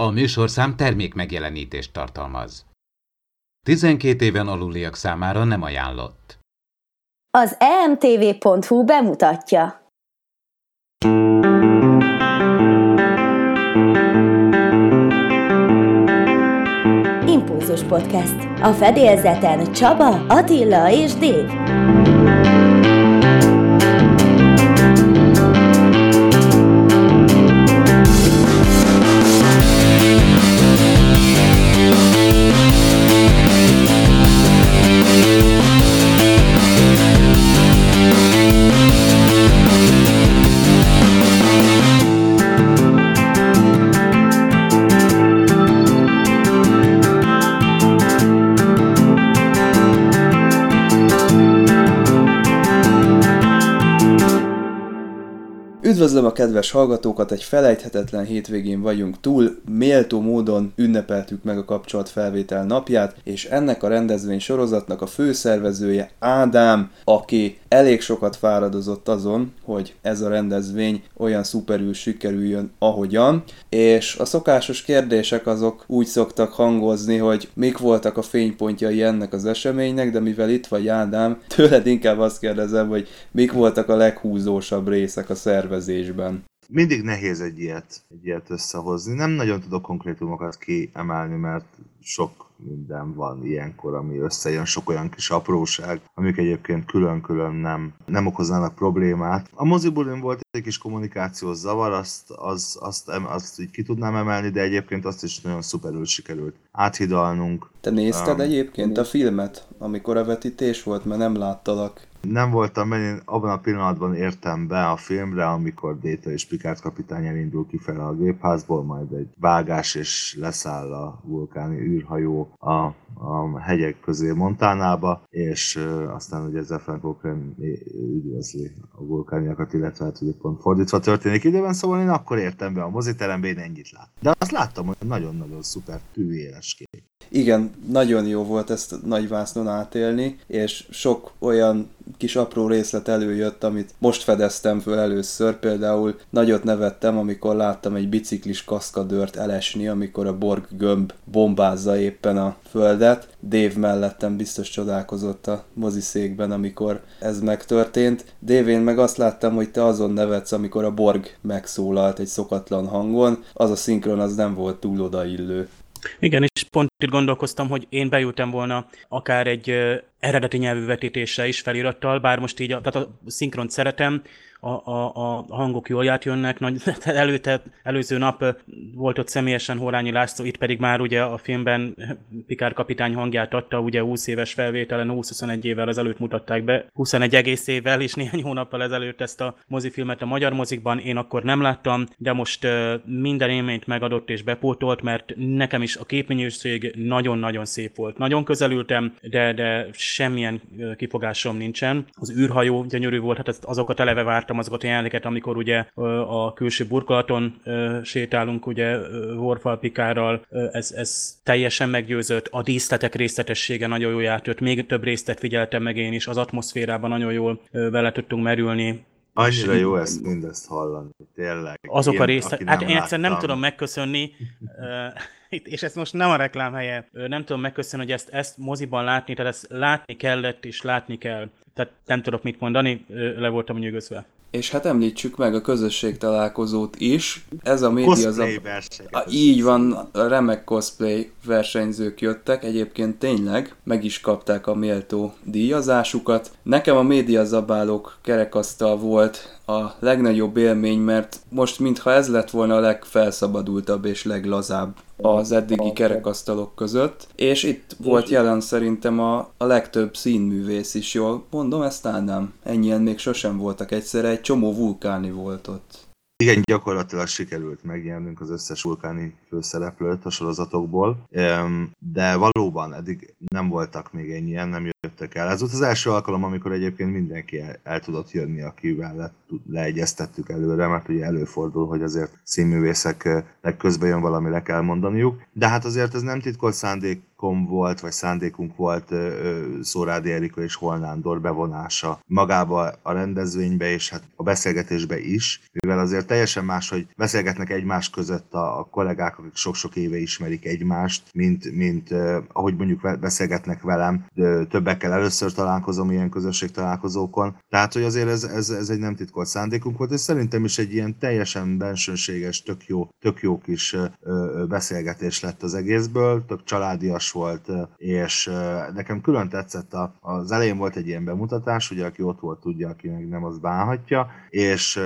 A műsorszám termék megjelenítést tartalmaz. 12 éven aluliak számára nem ajánlott. Az emtv.hu bemutatja. Impulzus Podcast. A fedélzeten Csaba, Attila és Dév. Üdvözlöm a kedves hallgatókat, egy felejthetetlen hétvégén vagyunk túl, méltó módon ünnepeltük meg a kapcsolatfelvétel napját, és ennek a rendezvény sorozatnak a főszervezője Ádám, aki elég sokat fáradozott azon, hogy ez a rendezvény olyan szuperül sikerüljön, ahogyan, és a szokásos kérdések azok úgy szoktak hangozni, hogy mik voltak a fénypontjai ennek az eseménynek, de mivel itt vagy Ádám, tőled inkább azt kérdezem, hogy mik voltak a leghúzósabb részek a szervezésben mindig nehéz egy ilyet, egy ilyet összehozni. Nem nagyon tudok konkrétumokat kiemelni, mert sok minden van ilyenkor, ami összejön, sok olyan kis apróság, amik egyébként külön-külön nem, nem okoznának problémát. A mozibulin volt egy kis kommunikációs zavar, azt, az, azt, azt így ki tudnám emelni, de egyébként azt is nagyon szuperül sikerült áthidalnunk. Te nézted um, egyébként a filmet, amikor a vetítés volt, mert nem láttalak. Nem voltam, mert én abban a pillanatban értem be a filmre, amikor Data és Picard kapitány elindul kifele a gépházból, majd egy vágás és leszáll a vulkáni űrhajó a, a hegyek közé Montánába, és aztán ugye Zephyr Cochrane üdvözli a vulkániakat, illetve hát ugye pont fordítva történik időben, szóval én akkor értem be a moziteremben, én ennyit lát. De azt láttam, hogy nagyon-nagyon szuper tűéles kép. Igen, nagyon jó volt ezt nagyvásznon átélni, és sok olyan kis apró részlet előjött, amit most fedeztem föl először. Például nagyot nevettem, amikor láttam egy biciklis kaszkadőrt elesni, amikor a Borg gömb bombázza éppen a földet. Dave mellettem biztos csodálkozott a moziszékben, amikor ez megtörtént. Dévén meg azt láttam, hogy te azon nevetsz, amikor a Borg megszólalt egy szokatlan hangon. Az a szinkron az nem volt túl odaillő. Igen, és pont itt gondolkoztam, hogy én bejutam volna akár egy eredeti nyelvű vetítésre is felirattal, bár most így, a, tehát a szinkront szeretem, a, a, a hangok jól átjönnek. Nagy, előtte, előző nap volt ott személyesen Horányi László, itt pedig már ugye a filmben Pikár kapitány hangját adta, ugye 20 éves felvételen, 20-21 évvel ezelőtt mutatták be, 21 egész évvel és néhány hónappal ezelőtt ezt a mozifilmet a magyar mozikban, én akkor nem láttam, de most minden élményt megadott és bepótolt, mert nekem is a képminőség nagyon-nagyon szép volt. Nagyon közelültem, de, de semmilyen kifogásom nincsen. Az űrhajó gyönyörű volt, hát azokat eleve várt láttam azokat a jeleneteket, amikor ugye a külső burkolaton sétálunk, ugye Warfalpikárral, ez, ez teljesen meggyőzött, a díszletek részletessége nagyon jól átjött, még több részlet figyeltem meg én is, az atmoszférában nagyon jól vele tudtunk merülni, Annyira jó ezt mindezt hallani, tényleg. Azok én, a részek, hát én egyszerűen nem tudom megköszönni, és ez most nem a reklám helye, nem tudom megköszönni, hogy ezt, ezt moziban látni, tehát ezt látni kellett és látni kell. Tehát nem tudok mit mondani, le voltam nyugodva. És hát említsük meg a közösség találkozót is. Ez a média az a... a így van, a remek cosplay versenyzők jöttek, egyébként tényleg meg is kapták a méltó díjazásukat. Nekem a médiazabálók kerekasztal volt a legnagyobb élmény, mert most mintha ez lett volna a legfelszabadultabb és leglazább az eddigi kerekasztalok között, és itt volt jelen szerintem a, a legtöbb színművész is, jól mondom ezt Ádám? Ennyien még sosem voltak egyszerre, egy csomó vulkáni volt ott. Igen, gyakorlatilag sikerült megnyernünk az összes vulkáni főszereplőt a sorozatokból, de valóban eddig nem voltak még ennyien, nem jöttek el. Ez volt az első alkalom, amikor egyébként mindenki el, el tudott jönni, akivel le, leegyeztettük előre, mert ugye előfordul, hogy azért színművészeknek közben jön valami, le kell mondaniuk. De hát azért ez nem titkolt szándék kom volt, vagy szándékunk volt Szórádi Erika és Holnándor bevonása magába a rendezvénybe, és hát a beszélgetésbe is, mivel azért teljesen más, hogy beszélgetnek egymás között a, a kollégák, akik sok-sok éve ismerik egymást, mint, mint ahogy mondjuk beszélgetnek velem, többekkel először találkozom ilyen közösség találkozókon. Tehát, hogy azért ez, ez, ez egy nem titkolt szándékunk volt, és szerintem is egy ilyen teljesen bensőséges, tök jó, tök jó kis beszélgetés lett az egészből, tök családias volt, és nekem külön tetszett, a, az elején volt egy ilyen bemutatás, ugye aki ott volt tudja, aki meg nem, az bánhatja, és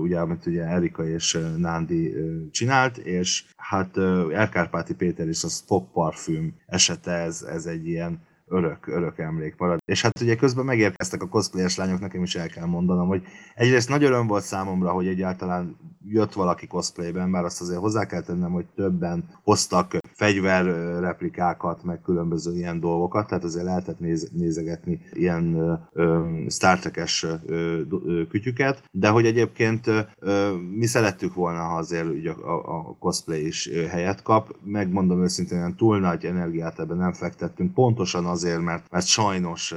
ugye, amit ugye Erika és Nándi csinált, és hát Elkárpáti Péter is az pop parfüm esete, ez, ez egy ilyen örök, örök emlék marad. És hát ugye közben megérkeztek a cosplayes lányok, nekem is el kell mondanom, hogy egyrészt nagy öröm volt számomra, hogy egyáltalán jött valaki cosplayben, bár azt azért hozzá kell tennem, hogy többen hoztak fegyverreplikákat, meg különböző ilyen dolgokat, tehát azért lehetett néz, nézegetni ilyen ö, Star Trek-es kütyüket, de hogy egyébként ö, mi szerettük volna, ha azért ugye a, a cosplay is helyet kap. Megmondom őszintén, olyan túl nagy energiát ebben nem fektettünk, pontosan azért, mert, mert sajnos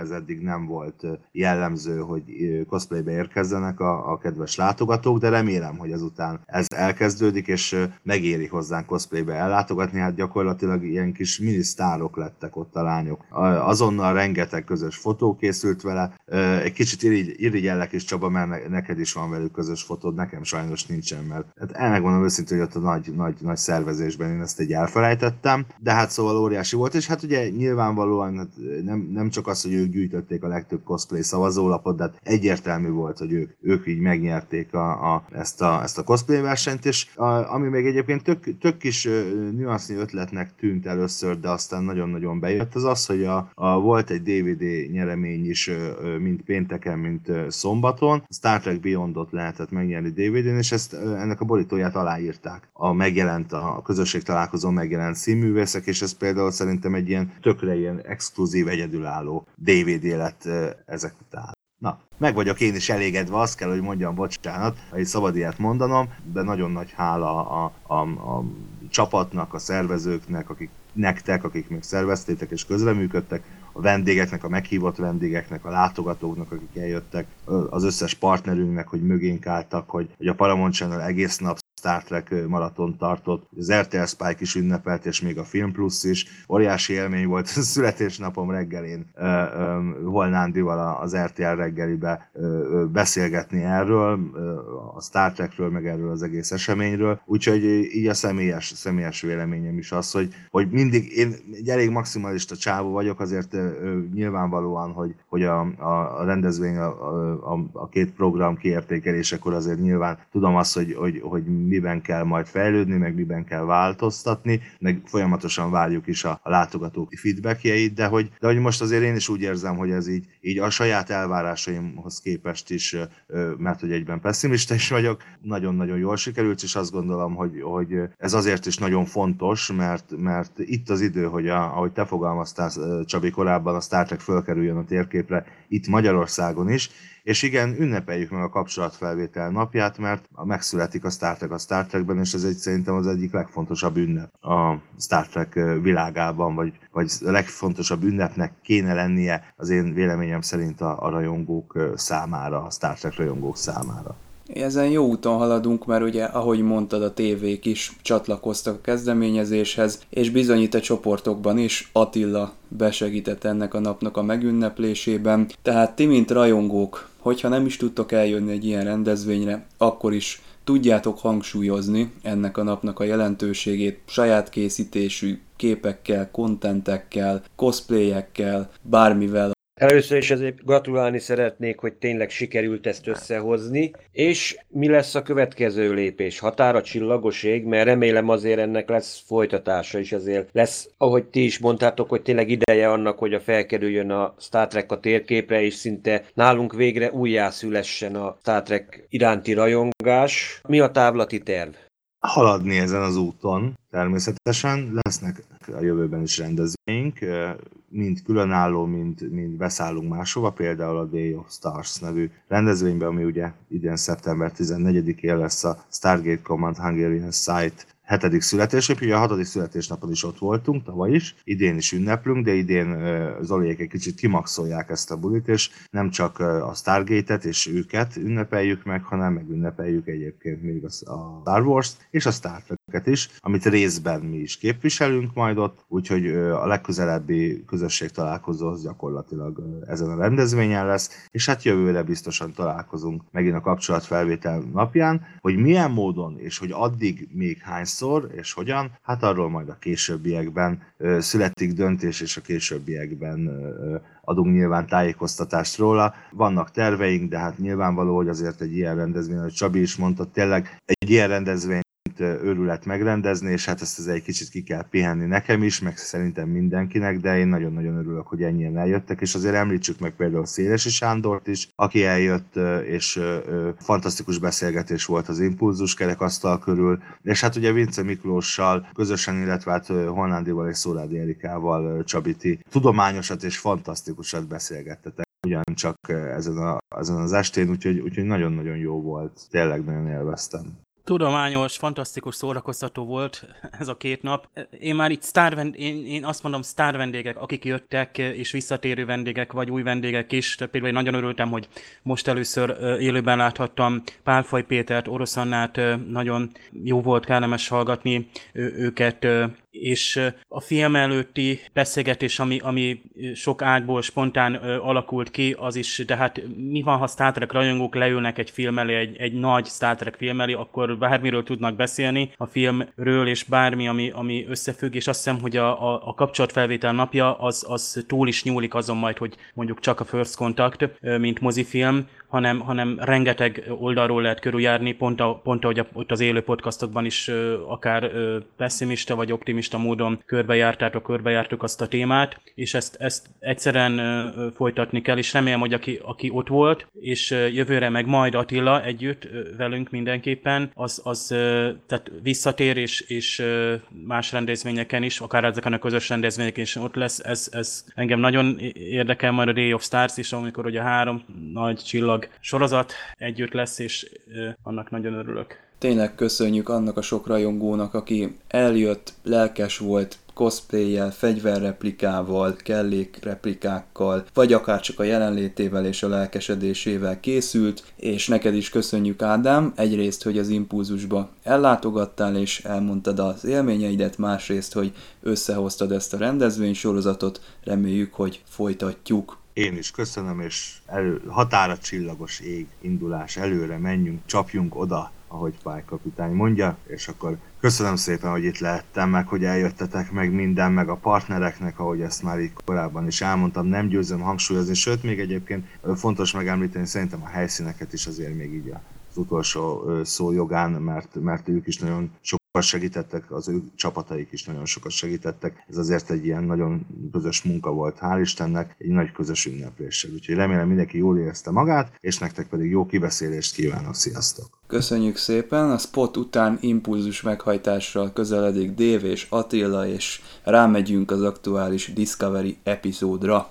ez eddig nem volt jellemző, hogy cosplaybe érkezzenek a, a kedves látogatók, de remélem, hogy ezután ez elkezdődik, és megéri hozzánk cosplaybe ellátogatni, látogatni, hát gyakorlatilag ilyen kis minisztárok lettek ott a lányok. Azonnal rengeteg közös fotó készült vele. Egy kicsit irigy, irigyellek is Csaba, mert neked is van velük közös fotód, nekem sajnos nincsen, mert hát megmondom őszintén, hogy ott a nagy, nagy, nagy szervezésben én ezt egy elfelejtettem, de hát szóval óriási volt, és hát ugye nyilvánvalóan hát nem, nem csak az, hogy ők gyűjtötték a legtöbb cosplay szavazólapot, de hát egyértelmű volt, hogy ők, ők így megnyerték a, a, ezt, a, ezt a cosplay versenyt, és a, ami még egyébként tök, tök kis nüansznyi ötletnek tűnt először, de aztán nagyon-nagyon bejött, az az, hogy a, a, volt egy DVD nyeremény is, mint pénteken, mint szombaton. Star Trek Beyondot lehetett megnyerni DVD-n, és ezt ennek a borítóját aláírták. A megjelent, a közösség találkozó megjelent színművészek, és ez például szerintem egy ilyen tökre ilyen exkluzív, egyedülálló DVD lett ezek után. Na, meg vagyok én is elégedve, azt kell, hogy mondjam, bocsánat, hogy szabad ilyet mondanom, de nagyon nagy hála a, a, a csapatnak, a szervezőknek, akik nektek, akik még szerveztétek és közreműködtek, a vendégeknek, a meghívott vendégeknek, a látogatóknak, akik eljöttek, az összes partnerünknek, hogy mögénk álltak, hogy, hogy a Paramount Channel egész nap Star Trek maraton tartott, az RTL Spike is ünnepelt, és még a Film Plus is. Óriási élmény volt a születésnapom reggelén Volnándival az RTL reggelibe beszélgetni erről, a Star Trekről, meg erről az egész eseményről. Úgyhogy így a személyes, személyes véleményem is az, hogy, hogy mindig én egy elég maximalista csávó vagyok, azért nyilvánvalóan, hogy, hogy a, a rendezvény, a, a, a két program kiértékelésekor azért nyilván tudom azt, hogy, hogy, hogy miben kell majd fejlődni, meg miben kell változtatni, meg folyamatosan várjuk is a, látogatók feedbackjeit, de hogy, de hogy most azért én is úgy érzem, hogy ez így, így a saját elvárásaimhoz képest is, mert hogy egyben pessimista is vagyok, nagyon-nagyon jól sikerült, és azt gondolom, hogy, hogy ez azért is nagyon fontos, mert, mert itt az idő, hogy a, ahogy te fogalmaztál Csabi korábban, a Star Trek fölkerüljön a térképre, itt Magyarországon is, és igen, ünnepeljük meg a kapcsolatfelvétel napját, mert megszületik a Star Trek a Star Trekben, és ez egy szerintem az egyik legfontosabb ünnep a Star Trek világában, vagy, vagy a legfontosabb ünnepnek kéne lennie az én véleményem szerint a, a rajongók számára, a Star Trek rajongók számára. Ezen jó úton haladunk, mert ugye, ahogy mondtad, a tévék is csatlakoztak a kezdeményezéshez, és bizony itt a csoportokban is Attila besegített ennek a napnak a megünneplésében. Tehát ti, mint rajongók, hogyha nem is tudtok eljönni egy ilyen rendezvényre, akkor is tudjátok hangsúlyozni ennek a napnak a jelentőségét saját készítésű képekkel, kontentekkel, cosplayekkel, bármivel, Először is azért gratulálni szeretnék, hogy tényleg sikerült ezt összehozni, és mi lesz a következő lépés? Határa csillagos ég, mert remélem azért ennek lesz folytatása is, azért lesz, ahogy ti is mondtátok, hogy tényleg ideje annak, hogy a felkerüljön a Star Trek a térképre, és szinte nálunk végre újjászülessen a Star Trek iránti rajongás. Mi a távlati terv? Haladni ezen az úton. Természetesen lesznek a jövőben is rendezvényünk, mind különálló, mind, mind beszállunk máshova, például a Day of Stars nevű rendezvényben, ami ugye idén szeptember 14-én lesz a Stargate Command Hungarian Site hetedik születésnapja, a hatodik születésnapon is ott voltunk, tavaly is, idén is ünneplünk, de idén Zoliék egy kicsit kimaxolják ezt a bulit, és nem csak a Stargate-et és őket ünnepeljük meg, hanem meg ünnepeljük egyébként még a Star Wars-t és a Star Trek-et is, amit részben mi is képviselünk majd ott, úgyhogy a legközelebbi közösség találkozó az gyakorlatilag ezen a rendezvényen lesz, és hát jövőre biztosan találkozunk megint a kapcsolatfelvétel napján, hogy milyen módon és hogy addig még hányszor és hogyan, hát arról majd a későbbiekben születik döntés, és a későbbiekben adunk nyilván tájékoztatást róla. Vannak terveink, de hát nyilvánvaló, hogy azért egy ilyen rendezvény, hogy Csabi is mondta, tényleg egy ilyen rendezvény őrület megrendezni, és hát ezt egy kicsit ki kell pihenni nekem is, meg szerintem mindenkinek, de én nagyon-nagyon örülök, hogy ennyien eljöttek, és azért említsük meg például Szélesi Sándort is, aki eljött, és fantasztikus beszélgetés volt az impulzus kerekasztal körül, és hát ugye Vince Miklóssal közösen, illetve hát Holnándival és Szórádi Erikával Csabiti tudományosat és fantasztikusat beszélgettetek ugyancsak ezen, a, ezen az estén, úgyhogy, úgyhogy nagyon-nagyon jó volt, tényleg nagyon élveztem. Tudományos, fantasztikus, szórakoztató volt ez a két nap. Én már itt sztár én, én azt mondom sztár vendégek, akik jöttek, és visszatérő vendégek, vagy új vendégek is. Például én nagyon örültem, hogy most először élőben láthattam Pálfaj Pétert, Orosz Annát, nagyon jó volt, kellemes hallgatni őket és a film előtti beszélgetés, ami, ami sok ágyból spontán alakult ki, az is, de hát mi van, ha Star Trek rajongók leülnek egy film elé, egy, egy nagy Star Trek film elé, akkor bármiről tudnak beszélni a filmről, és bármi, ami, ami összefügg, és azt hiszem, hogy a, a, a kapcsolatfelvétel napja az, az túl is nyúlik azon majd, hogy mondjuk csak a First Contact, mint mozifilm, hanem, hanem rengeteg oldalról lehet körüljárni, pont, a, pont ahogy a, ott az élő podcastokban is akár pessimista vagy optimista módon körbejártátok, körbejártuk azt a témát, és ezt, ezt egyszerűen folytatni kell, és remélem, hogy aki, aki ott volt, és jövőre meg majd Attila együtt velünk mindenképpen, az, az tehát visszatér, és, és más rendezvényeken is, akár ezeken a közös rendezvényeken is ott lesz, ez, ez engem nagyon érdekel majd a Day of Stars is, amikor ugye három nagy csillag darab sorozat együtt lesz, és annak nagyon örülök. Tényleg köszönjük annak a sok rajongónak, aki eljött, lelkes volt, cosplayjel, fegyverreplikával, kellékreplikákkal, vagy akár csak a jelenlétével és a lelkesedésével készült, és neked is köszönjük Ádám, egyrészt, hogy az impulzusba ellátogattál és elmondtad az élményeidet, másrészt, hogy összehoztad ezt a rendezvénysorozatot, reméljük, hogy folytatjuk. Én is köszönöm, és elő, határa csillagos ég, indulás, előre menjünk, csapjunk oda, ahogy Pály kapitány mondja, és akkor köszönöm szépen, hogy itt lehettem, meg hogy eljöttetek, meg minden, meg a partnereknek, ahogy ezt már így korábban is elmondtam, nem győzöm hangsúlyozni, sőt, még egyébként fontos megemlíteni, szerintem a helyszíneket is azért még így az utolsó szó jogán, mert, mert ők is nagyon sok segítettek, az ő csapataik is nagyon sokat segítettek. Ez azért egy ilyen nagyon közös munka volt, hál' Istennek, egy nagy közös ünnepléssel. Úgyhogy remélem mindenki jól érezte magát, és nektek pedig jó kibeszélést kívánok. Sziasztok! Köszönjük szépen! A spot után impulzus meghajtással közeledik Dév és Attila, és rámegyünk az aktuális Discovery epizódra.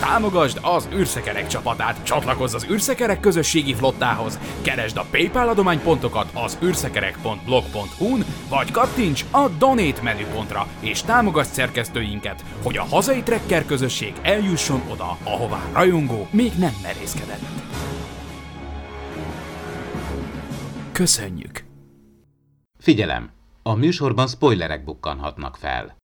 Támogasd az űrszekerek csapatát, csatlakozz az űrszekerek közösségi flottához, keresd a PayPal adománypontokat az űrszekerek.blog.hu-n, vagy kattints a Donate menüpontra, és támogasd szerkesztőinket, hogy a hazai trekker közösség eljusson oda, ahová rajongó még nem merészkedett. Köszönjük! Figyelem! A műsorban spoilerek bukkanhatnak fel.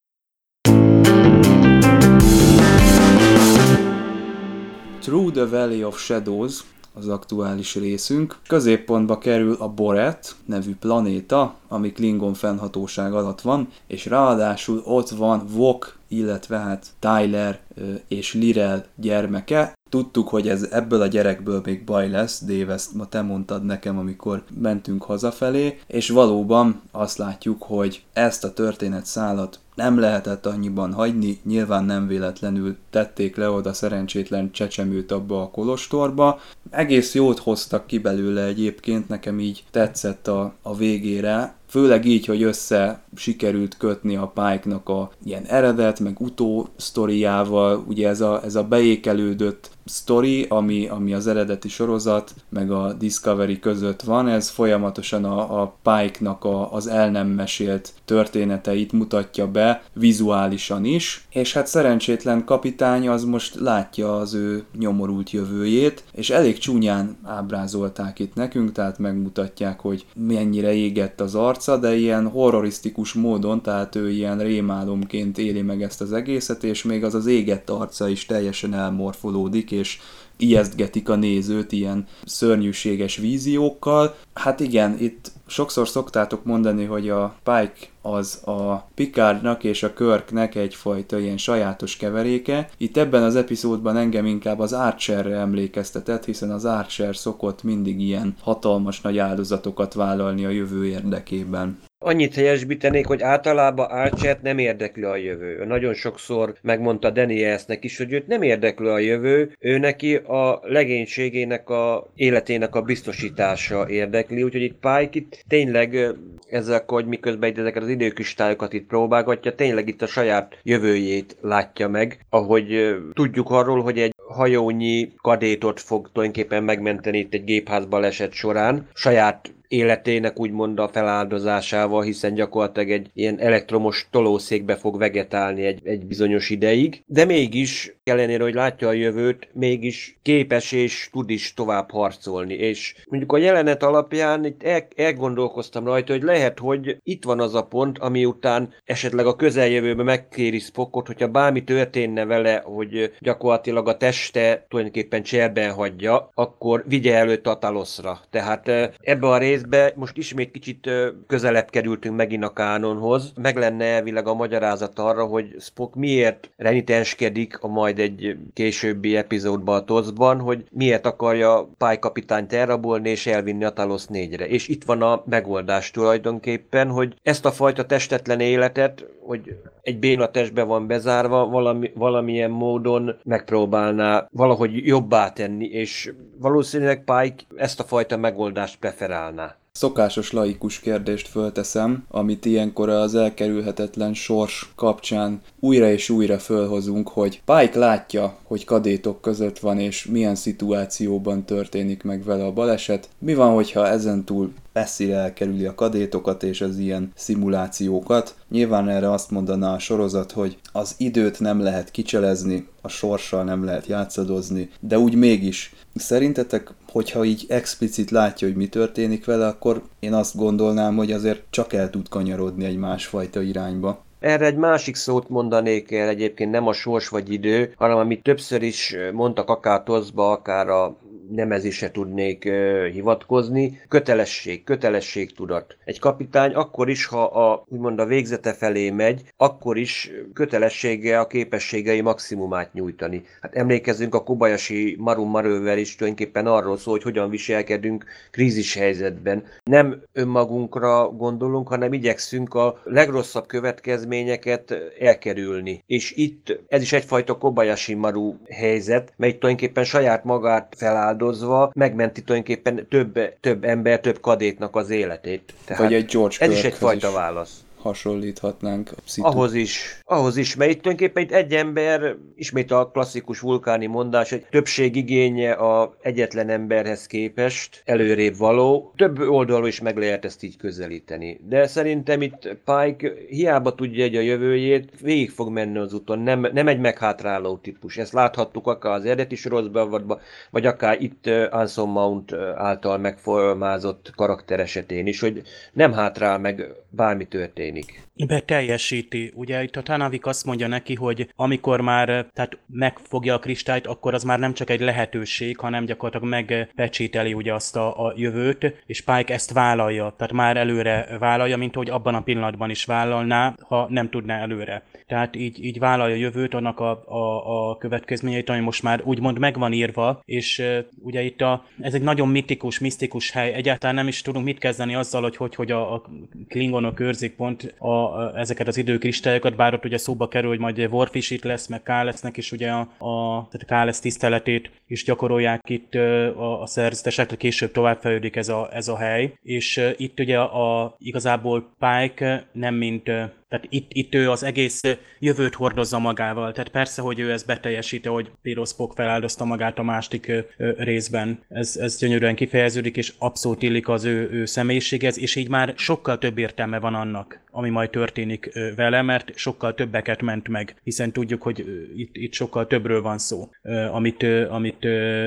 Through the Valley of Shadows az aktuális részünk. Középpontba kerül a Boret nevű planéta, ami Klingon fennhatóság alatt van, és ráadásul ott van Vok, illetve hát Tyler és Lirel gyermeke, tudtuk, hogy ez ebből a gyerekből még baj lesz, Dave, ezt ma te mondtad nekem, amikor mentünk hazafelé, és valóban azt látjuk, hogy ezt a történetszálat nem lehetett annyiban hagyni, nyilván nem véletlenül tették le oda szerencsétlen csecsemőt abba a kolostorba. Egész jót hoztak ki belőle egyébként, nekem így tetszett a, a végére, főleg így, hogy össze sikerült kötni a Pike-nak a ilyen eredet, meg utó sztoriával, ugye ez a, ez a beékelődött sztori, ami, ami az eredeti sorozat, meg a Discovery között van, ez folyamatosan a, a Pike-nak a, az el nem mesélt történeteit mutatja be, vizuálisan is, és hát szerencsétlen kapitány az most látja az ő nyomorult jövőjét, és elég csúnyán ábrázolták itt nekünk, tehát megmutatják, hogy mennyire égett az arca, de ilyen horrorisztikus módon, tehát ő ilyen rémálomként éli meg ezt az egészet, és még az az égett arca is teljesen elmorfolódik, és ijesztgetik a nézőt ilyen szörnyűséges víziókkal. Hát igen, itt sokszor szoktátok mondani, hogy a Pike az a Picardnak és a Körknek egyfajta ilyen sajátos keveréke. Itt ebben az epizódban engem inkább az Archerre emlékeztetett, hiszen az Archer szokott mindig ilyen hatalmas nagy áldozatokat vállalni a jövő érdekében. Annyit helyesbítenék, hogy általában Archert nem érdekli a jövő. Nagyon sokszor megmondta Danielsnek is, hogy őt nem érdekli a jövő, ő neki a legénységének a életének a biztosítása érdekli, úgyhogy itt Pike itt tényleg ezzel, hogy miközben ezeket az időkistályokat itt próbálgatja, tényleg itt a saját jövőjét látja meg, ahogy tudjuk arról, hogy egy hajónyi kadétot fog tulajdonképpen megmenteni itt egy gépház baleset során, saját életének úgymond a feláldozásával, hiszen gyakorlatilag egy ilyen elektromos tolószékbe fog vegetálni egy, egy bizonyos ideig, de mégis, ellenére, hogy látja a jövőt, mégis képes és tud is tovább harcolni, és mondjuk a jelenet alapján itt el, elgondolkoztam rajta, hogy lehet, hogy itt van az a pont, ami után esetleg a közeljövőben megkéri Spockot, hogyha bármi történne vele, hogy gyakorlatilag a teste tulajdonképpen cserben hagyja, akkor vigye előtt a Taloszra. Tehát ebbe a rész részbe most ismét kicsit közelebb kerültünk megint a kánonhoz. Meg lenne elvileg a magyarázat arra, hogy Spock miért renitenskedik a majd egy későbbi epizódban a toszban, hogy miért akarja Pike kapitányt elrabolni és elvinni a Talos 4-re. És itt van a megoldás tulajdonképpen, hogy ezt a fajta testetlen életet, hogy egy béna testbe van bezárva, valami, valamilyen módon megpróbálná valahogy jobbá tenni, és valószínűleg Pike ezt a fajta megoldást preferálná. Szokásos laikus kérdést fölteszem, amit ilyenkor az elkerülhetetlen sors kapcsán újra és újra fölhozunk, hogy Pike látja, hogy kadétok között van, és milyen szituációban történik meg vele a baleset. Mi van, hogyha ezentúl messzire elkerüli a kadétokat és az ilyen szimulációkat. Nyilván erre azt mondaná a sorozat, hogy az időt nem lehet kicselezni, a sorssal nem lehet játszadozni, de úgy mégis. Szerintetek, hogyha így explicit látja, hogy mi történik vele, akkor én azt gondolnám, hogy azért csak el tud kanyarodni egy másfajta irányba. Erre egy másik szót mondanék el, egyébként nem a sors vagy idő, hanem amit többször is mondtak akár Tozba, akár a nemezése tudnék hivatkozni. Kötelesség, kötelességtudat. Egy kapitány akkor is, ha a, úgymond a végzete felé megy, akkor is kötelessége a képességei maximumát nyújtani. Hát emlékezzünk a Kobayashi Maru Marővel is tulajdonképpen arról szól, hogy hogyan viselkedünk krízis helyzetben. Nem önmagunkra gondolunk, hanem igyekszünk a legrosszabb következményeket elkerülni. És itt ez is egyfajta Kobayashi Maru helyzet, mely tulajdonképpen saját magát feláll áldozva megmenti tulajdonképpen több, több ember, több kadétnak az életét. Tehát Vagy egy George Ez is egyfajta válasz hasonlíthatnánk. Ahhoz is. Ahhoz is, mert itt tulajdonképpen itt egy ember, ismét a klasszikus vulkáni mondás, hogy többség igénye a egyetlen emberhez képest előrébb való. Több oldalról is meg lehet ezt így közelíteni. De szerintem itt Pike hiába tudja egy a jövőjét, végig fog menni az úton, nem, nem egy meghátráló típus. Ezt láthattuk akár az eredeti sorozatban, vagy akár itt Anson Mount által megformázott karakter esetén is, hogy nem hátrál meg bármi történik történik. Beteljesíti. Ugye itt a Tanavik azt mondja neki, hogy amikor már tehát megfogja a kristályt, akkor az már nem csak egy lehetőség, hanem gyakorlatilag megpecsételi ugye azt a, a jövőt, és Pike ezt vállalja. Tehát már előre vállalja, mint hogy abban a pillanatban is vállalná, ha nem tudná előre. Tehát így, így vállalja a jövőt, annak a, a, a következményeit, ami most már úgymond meg van írva, és uh, ugye itt a, ez egy nagyon mitikus, misztikus hely. Egyáltalán nem is tudunk mit kezdeni azzal, hogy hogy, hogy a, a klingonok őrzik pont a, a, ezeket az időkristályokat, bár ott ugye szóba kerül, hogy majd Worf is itt lesz, meg Kálesznek is ugye a, a Kálesz tiszteletét is gyakorolják itt a, a szerzetesek, később tovább fejlődik ez a, ez a hely, és itt ugye a, igazából Pike nem mint tehát itt, itt ő az egész jövőt hordozza magával. Tehát persze, hogy ő ezt beteljesíti, hogy Piros Spock feláldozta magát a másik részben. Ez, ez gyönyörűen kifejeződik, és abszolút illik az ő, ő személyiséghez, és így már sokkal több értelme van annak, ami majd történik vele, mert sokkal többeket ment meg, hiszen tudjuk, hogy itt, itt sokkal többről van szó, amit, amit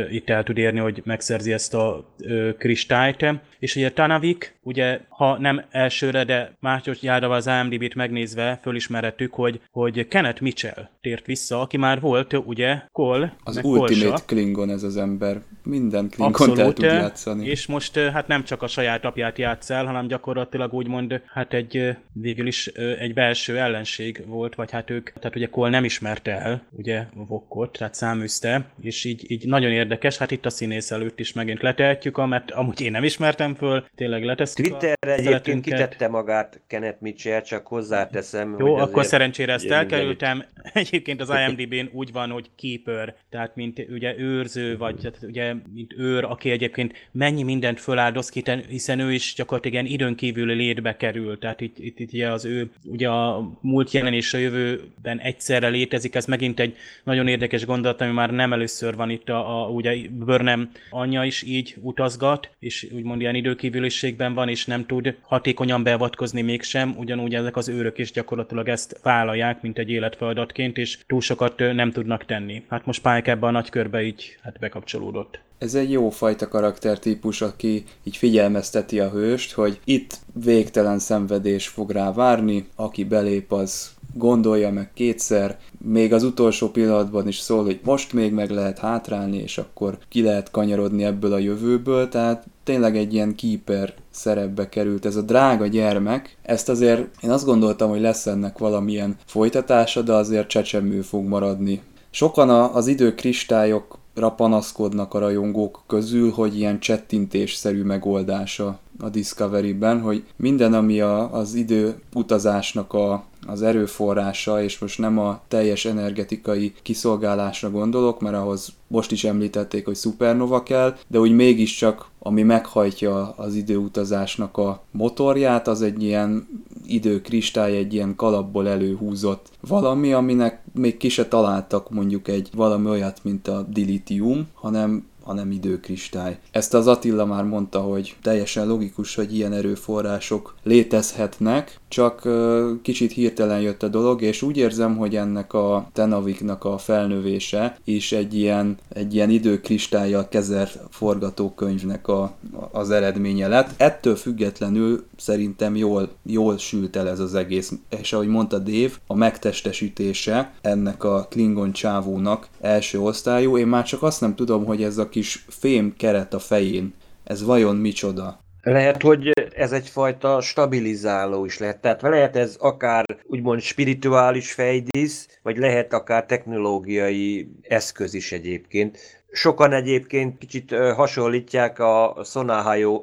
itt el tud érni, hogy megszerzi ezt a kristályt. És ugye Tanavik, ugye ha nem elsőre, de másodjára az IMDb-t megnézve fölismerettük, hogy, hogy Kenneth Mitchell tért vissza, aki már volt, ugye, Cole, Az Ultimate Kolsa. Klingon ez az ember. Minden Klingon el tud játszani. És most hát nem csak a saját apját játsz el, hanem gyakorlatilag úgymond hát egy végül is egy belső ellenség volt, vagy hát ők, tehát ugye Cole nem ismerte el, ugye Vokkot, tehát száműzte, és így, így nagyon érdekes, hát itt a színész előtt is megint letehetjük, mert amúgy én nem ismertem föl, tényleg letesszük Twitterre egyébként kitette magát Kenneth Mitchell, csak hozzáteszem. Jó, akkor szerencsére ezt elkerültem. Egyébként az IMDb-n úgy van, hogy keeper, tehát mint ugye őrző, vagy tehát ugye mint őr, aki egyébként mennyi mindent föláldoz ki, hiszen ő is gyakorlatilag ilyen időn kívüli létbe kerül. Tehát itt, itt, itt ugye az ő, ugye a múlt jelen és a jövőben egyszerre létezik, ez megint egy nagyon érdekes gondolat, ami már nem először van itt a, a ugye Burnham anyja is így utazgat, és úgymond ilyen időkívüliségben van, és nem tud hatékonyan beavatkozni mégsem, ugyanúgy ezek az őrök is gyakorlatilag ezt vállalják, mint egy életfeladatként, és túl sokat nem tudnak tenni. Hát most Pike ebbe a nagy így hát bekapcsolódott. Ez egy jó fajta karaktertípus, aki így figyelmezteti a hőst, hogy itt végtelen szenvedés fog rá várni, aki belép, az gondolja meg kétszer, még az utolsó pillanatban is szól, hogy most még meg lehet hátrálni, és akkor ki lehet kanyarodni ebből a jövőből, tehát tényleg egy ilyen keeper szerepbe került ez a drága gyermek. Ezt azért én azt gondoltam, hogy lesz ennek valamilyen folytatása, de azért csecsemő fog maradni. Sokan az időkristályokra panaszkodnak a rajongók közül, hogy ilyen csettintésszerű megoldása a Discovery-ben, hogy minden, ami a, az idő utazásnak a, az erőforrása, és most nem a teljes energetikai kiszolgálásra gondolok, mert ahhoz most is említették, hogy szupernova kell, de úgy mégiscsak, ami meghajtja az időutazásnak a motorját, az egy ilyen időkristály, egy ilyen kalapból előhúzott valami, aminek még ki se találtak mondjuk egy valami olyat, mint a dilitium, hanem hanem időkristály. Ezt az Attila már mondta, hogy teljesen logikus, hogy ilyen erőforrások létezhetnek, csak kicsit hirtelen jött a dolog, és úgy érzem, hogy ennek a Tenaviknak a felnövése is egy ilyen, egy ilyen időkristállyal kezelt forgatókönyvnek a, az eredménye lett. Ettől függetlenül szerintem jól, jól sült el ez az egész, és ahogy mondta Dave, a megtestesítése ennek a Klingon csávónak első osztályú, én már csak azt nem tudom, hogy ez a kis fém keret a fején, ez vajon micsoda? Lehet, hogy ez egyfajta stabilizáló is lehet. Tehát lehet ez akár úgymond spirituális fejdísz, vagy lehet akár technológiai eszköz is egyébként. Sokan egyébként kicsit hasonlítják a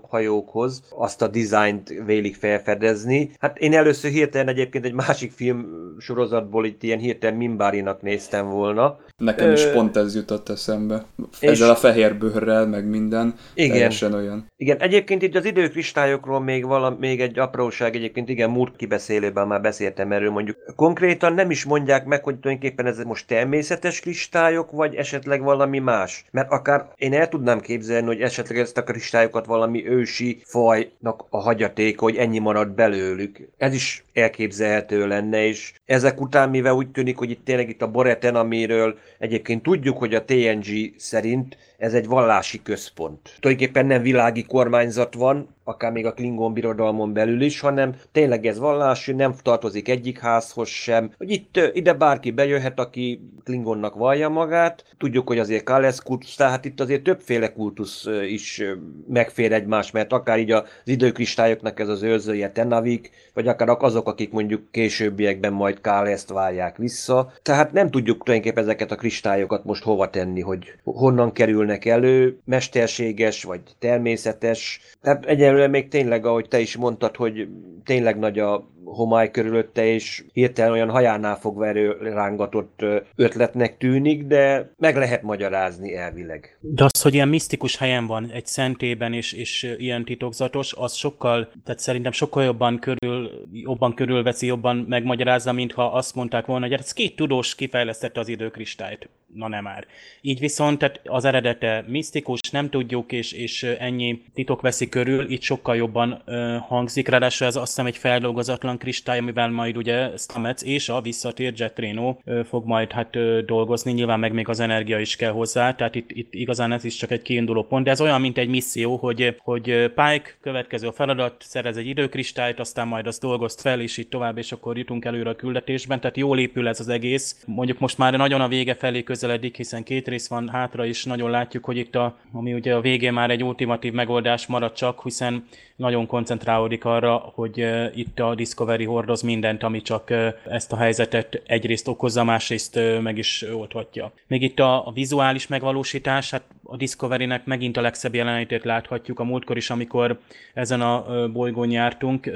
hajókhoz, azt a dizájnt vélik felfedezni. Hát én először hirtelen egyébként egy másik film sorozatból itt ilyen hirtelen Mimbárinak néztem volna. Nekem is Ö... pont ez jutott eszembe. Ezzel a fehér bőrrel, meg minden. Igen. Teljesen olyan. Igen, egyébként itt az időkristályokról még, vala, még egy apróság, egyébként igen, múlt kibeszélőben már beszéltem erről, mondjuk konkrétan nem is mondják meg, hogy tulajdonképpen ez most természetes kristályok, vagy esetleg valami más. Mert akár én el tudnám képzelni, hogy esetleg ezt a kristályokat valami ősi fajnak a hagyaték, hogy ennyi marad belőlük. Ez is elképzelhető lenne, és ezek után, mivel úgy tűnik, hogy itt tényleg itt a Boreten, amiről egyébként tudjuk, hogy a TNG szerint ez egy vallási központ. Tulajdonképpen nem világi kormányzat van, akár még a Klingon birodalmon belül is, hanem tényleg ez vallási, nem tartozik egyik házhoz sem. Hogy itt ide bárki bejöhet, aki Klingonnak vallja magát. Tudjuk, hogy azért Kálesz kultusz, tehát itt azért többféle kultusz is megfér egymás, mert akár így az időkristályoknak ez az őrzője Tenavik, vagy akár azok, akik mondjuk későbbiekben majd Káleszt várják vissza. Tehát nem tudjuk tulajdonképpen ezeket a kristályokat most hova tenni, hogy honnan kerülnek elő, mesterséges vagy természetes. Tehát egyelőre még tényleg, ahogy te is mondtad, hogy tényleg nagy a homály körülötte, és hirtelen olyan hajánál fogva rángatott ötletnek tűnik, de meg lehet magyarázni elvileg. De az, hogy ilyen misztikus helyen van, egy szentében, és, és ilyen titokzatos, az sokkal, tehát szerintem sokkal jobban körül, jobban körülveszi, jobban megmagyarázza, mintha azt mondták volna, hogy hát ez két tudós kifejlesztette az időkristályt. Na nem már. Így viszont tehát az eredete misztikus, nem tudjuk, és, és ennyi titok veszi körül, itt sokkal jobban ö, hangzik, ráadásul ez azt hiszem egy feldolgozatlan kristály, amivel majd ugye Stamets és a visszatért Jet Reno fog majd hát dolgozni, nyilván meg még az energia is kell hozzá, tehát itt, itt igazán ez is csak egy kiinduló pont, de ez olyan, mint egy misszió, hogy, hogy Pike következő feladat, szerez egy időkristályt, aztán majd azt dolgozt fel, és így tovább, és akkor jutunk előre a küldetésben, tehát jól épül ez az egész. Mondjuk most már nagyon a vége felé közeledik, hiszen két rész van hátra, is nagyon látjuk, hogy itt a, ami ugye a végén már egy ultimatív megoldás marad csak, hiszen nagyon koncentrálódik arra, hogy itt a Discovery hordoz mindent, ami csak ezt a helyzetet egyrészt okozza, másrészt meg is oldhatja. Még itt a, a vizuális megvalósítás, hát a Discovery-nek megint a legszebb jelenetét láthatjuk a múltkor is, amikor ezen a bolygón jártunk,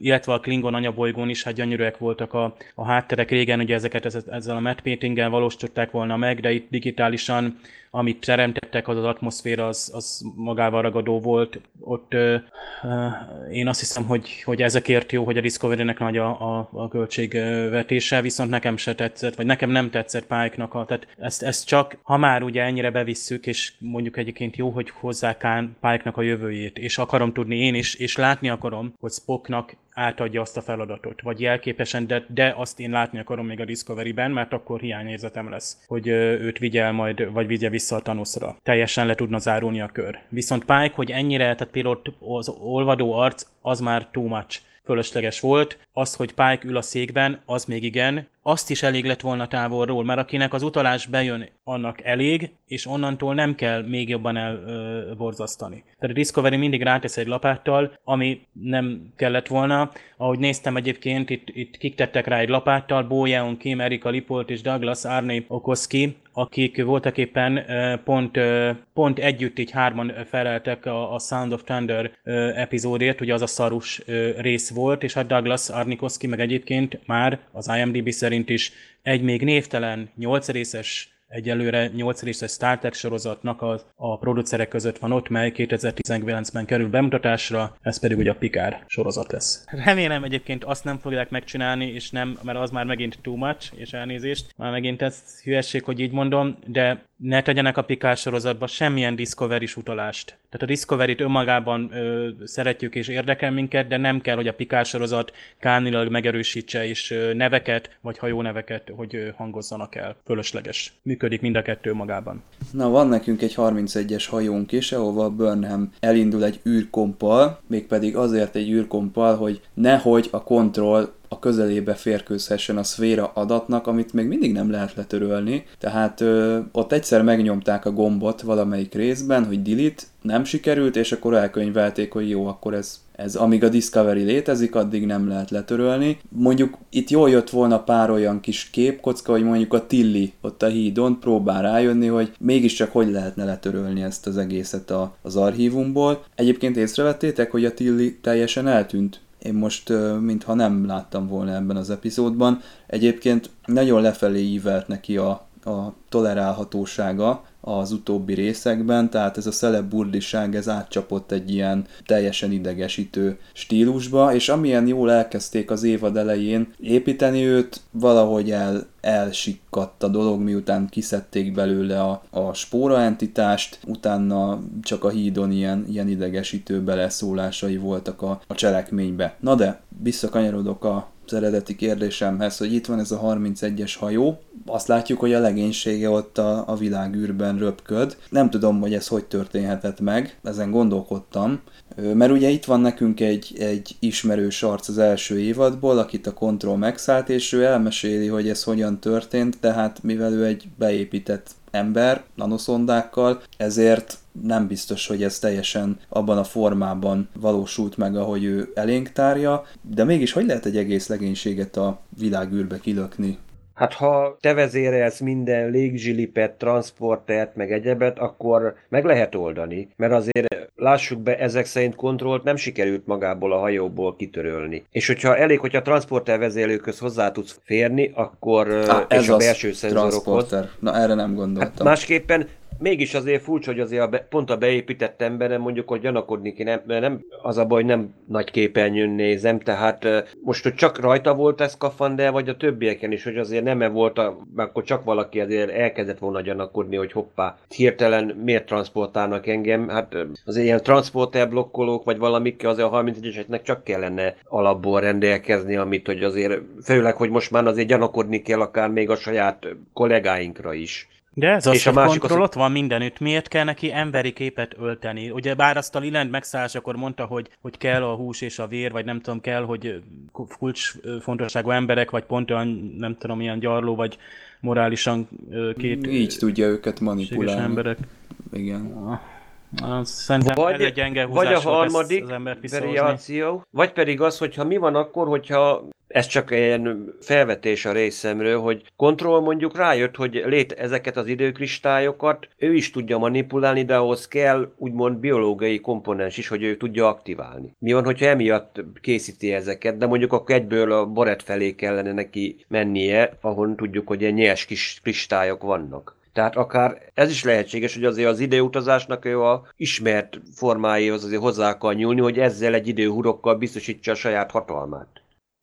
illetve a Klingon anyabolygón is, hát gyönyörűek voltak a, a hátterek régen, ugye ezeket ezzel a matte valósították volna meg, de itt digitálisan amit teremtettek, az az atmoszféra, az, az magával ragadó volt. Ott ö, én azt hiszem, hogy, hogy ezekért jó, hogy a Discovery-nek nagy a, a, a költségvetése, viszont nekem se tetszett, vagy nekem nem tetszett. A, tehát ezt, ezt csak, ha már ugye ennyire bevisszük, és mondjuk egyébként jó, hogy hozzá Pike-nak a jövőjét, és akarom tudni én is, és látni akarom, hogy Spocknak átadja azt a feladatot, vagy jelképesen, de, de azt én látni akarom még a Discovery-ben, mert akkor hiányérzetem lesz, hogy őt vigye majd, vagy vigye vissza a Thanosra. Teljesen le tudna zárulni a kör. Viszont Pike, hogy ennyire, tehát például az olvadó arc, az már too much fölösleges volt. Az, hogy Pike ül a székben, az még igen, azt is elég lett volna távolról, mert akinek az utalás bejön, annak elég, és onnantól nem kell még jobban elborzasztani. Tehát a Discovery mindig rátesz egy lapáttal, ami nem kellett volna. Ahogy néztem egyébként, itt, itt kik tettek rá egy lapáttal, Bo Yeon Kim, Erika Lipolt és Douglas Arne Okoski, akik voltak éppen pont, pont együtt így hárman feleltek a, a Sound of Thunder epizódért, ugye az a szarus rész volt, és hát Douglas Arnikoski meg egyébként már az IMDb szerint is egy még névtelen, nyolc részes egyelőre 8 részes Star Trek sorozatnak a, a producerek között van ott, mely 2019-ben kerül bemutatásra, ez pedig ugye a Picard sorozat lesz. Remélem egyébként azt nem fogják megcsinálni, és nem, mert az már megint too much, és elnézést, már megint ez hülyesség, hogy így mondom, de ne tegyenek a Picard sorozatba semmilyen discovery utalást. Tehát a Discovery-t önmagában ö, szeretjük és érdekel minket, de nem kell, hogy a Picard sorozat kánilag megerősítse és ö, neveket, vagy hajóneveket, hogy ö, hangozzanak el. Fölösleges. Működik mind a kettő magában. Na, van nekünk egy 31-es hajónk is, ahova Burnham elindul egy űrkompal, mégpedig azért egy űrkompal, hogy nehogy a kontroll a közelébe férkőzhessen a szféra adatnak, amit még mindig nem lehet letörölni. Tehát ö, ott egyszer megnyomták a gombot valamelyik részben, hogy delete, nem sikerült, és akkor elkönyvelték, hogy jó, akkor ez, ez amíg a Discovery létezik, addig nem lehet letörölni. Mondjuk itt jól jött volna pár olyan kis képkocka, hogy mondjuk a Tilly ott a hídon próbál rájönni, hogy mégiscsak hogy lehetne letörölni ezt az egészet a, az archívumból. Egyébként észrevettétek, hogy a Tilly teljesen eltűnt én most mintha nem láttam volna ebben az epizódban. Egyébként nagyon lefelé ívelt neki a, a tolerálhatósága, az utóbbi részekben, tehát ez a szeleburdiság ez átcsapott egy ilyen teljesen idegesítő stílusba, és amilyen jól elkezdték az évad elején építeni őt, valahogy el, elsikkadt a dolog, miután kiszedték belőle a, a spóra entitást, utána csak a hídon ilyen, ilyen idegesítő beleszólásai voltak a, a cselekménybe. Na de, visszakanyarodok a az eredeti kérdésemhez, hogy itt van ez a 31-es hajó, azt látjuk, hogy a legénysége ott a, a világűrben röpköd. Nem tudom, hogy ez hogy történhetett meg, ezen gondolkodtam, mert ugye itt van nekünk egy, egy ismerős arc az első évadból, akit a kontroll megszállt, és ő elmeséli, hogy ez hogyan történt, tehát mivel ő egy beépített ember nanoszondákkal, ezért nem biztos, hogy ez teljesen abban a formában valósult meg, ahogy ő elénk tárja, de mégis hogy lehet egy egész legénységet a világűrbe kilökni? Hát ha te vezérelsz minden légzsilipet, transportert, meg egyebet, akkor meg lehet oldani, mert azért lássuk be, ezek szerint kontrollt nem sikerült magából a hajóból kitörölni. És hogyha elég, hogyha a transporter vezérlőköz hozzá tudsz férni, akkor Á, ez és a belső szenzorokhoz. Na erre nem gondoltam. Hát másképpen mégis azért furcsa, hogy azért a be, pont a beépített emberem mondjuk, hogy gyanakodni ki, nem, nem, az a baj, nem nagy képernyőn nézem, tehát most, hogy csak rajta volt ez kafander, vagy a többieken is, hogy azért nem -e volt, a, akkor csak valaki azért elkezdett volna gyanakodni, hogy hoppá, hirtelen miért transportálnak engem, hát az ilyen transporter blokkolók, vagy valamik azért a 31-eseknek csak kellene alapból rendelkezni, amit, hogy azért, főleg, hogy most már azért gyanakodni kell akár még a saját kollégáinkra is. De ez és a másik kontroll az... ott van mindenütt. Miért kell neki emberi képet ölteni? Ugye bár azt a Liland megszállás, akkor mondta, hogy, hogy kell a hús és a vér, vagy nem tudom, kell, hogy kulcs fontosságú emberek, vagy pont olyan, nem tudom, ilyen gyarló, vagy morálisan két... Így tudja őket manipulálni. emberek. Igen. Szerintem vagy, gyenge vagy a harmadik az variáció, vagy pedig az, hogyha mi van akkor, hogyha ez csak ilyen felvetés a részemről, hogy kontroll mondjuk rájött, hogy lét ezeket az időkristályokat, ő is tudja manipulálni, de ahhoz kell úgymond biológiai komponens is, hogy ő tudja aktiválni. Mi van, hogyha emiatt készíti ezeket, de mondjuk akkor egyből a boret felé kellene neki mennie, ahon tudjuk, hogy ilyen nyers kis kristályok vannak. Tehát akár ez is lehetséges, hogy azért az időutazásnak ő a ismert formáihoz azért hozzá akar nyúlni, hogy ezzel egy időhurokkal biztosítsa a saját hatalmát.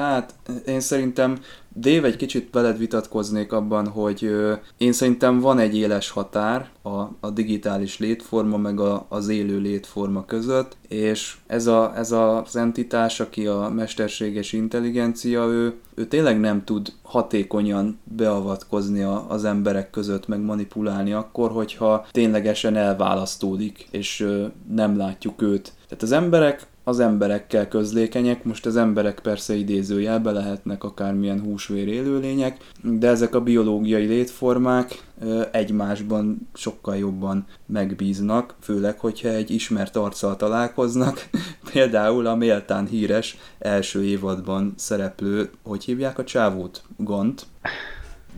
Hát én szerintem Dave egy kicsit veled vitatkoznék abban, hogy ö, én szerintem van egy éles határ a, a digitális létforma meg a, az élő létforma között, és ez, a, ez az entitás, aki a mesterséges intelligencia, ő, ő tényleg nem tud hatékonyan beavatkozni a, az emberek között, meg manipulálni akkor, hogyha ténylegesen elválasztódik, és ö, nem látjuk őt. Tehát az emberek az emberekkel közlékenyek, most az emberek persze idézőjelbe lehetnek akármilyen húsvér élőlények, de ezek a biológiai létformák egymásban sokkal jobban megbíznak, főleg, hogyha egy ismert arccal találkoznak, például a méltán híres első évadban szereplő, hogy hívják a csávót? Gont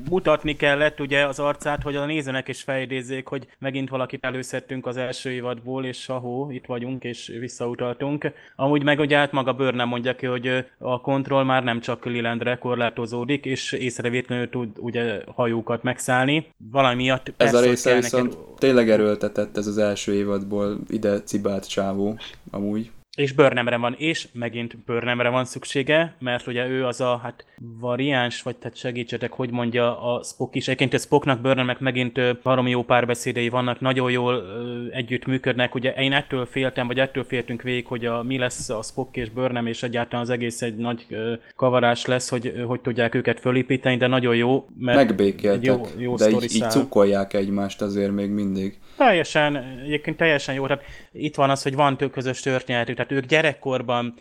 mutatni kellett ugye az arcát, hogy a nézőnek is felidézzék, hogy megint valakit előszedtünk az első évadból, és ahó, itt vagyunk, és visszautaltunk. Amúgy meg ugye át maga Bőr nem mondja ki, hogy a kontroll már nem csak Lilandre korlátozódik, és észrevétlenül tud ugye hajókat megszállni. Valami miatt Ez a része viszont neked... tényleg erőltetett ez az első évadból ide cibált csávó, amúgy. És bőrnemre van, és megint bőrnemre van szüksége, mert ugye ő az a hát variáns, vagy tehát segítsetek, hogy mondja a Spock is. Egyébként a Spocknak, bőrnemnek megint baromi jó párbeszédei vannak, nagyon jól ö, együtt működnek. Ugye én ettől féltem, vagy ettől féltünk végig, hogy a, mi lesz a Spock és bőrnem, és egyáltalán az egész egy nagy ö, kavarás lesz, hogy ö, hogy tudják őket fölépíteni, de nagyon jó. Mert Megbékéltek, jó, jó de így, így cukolják egymást azért még mindig. Teljesen, egyébként teljesen jó. Tehát itt van az, hogy van tök közös történetük, tehát ők gyerekkorban,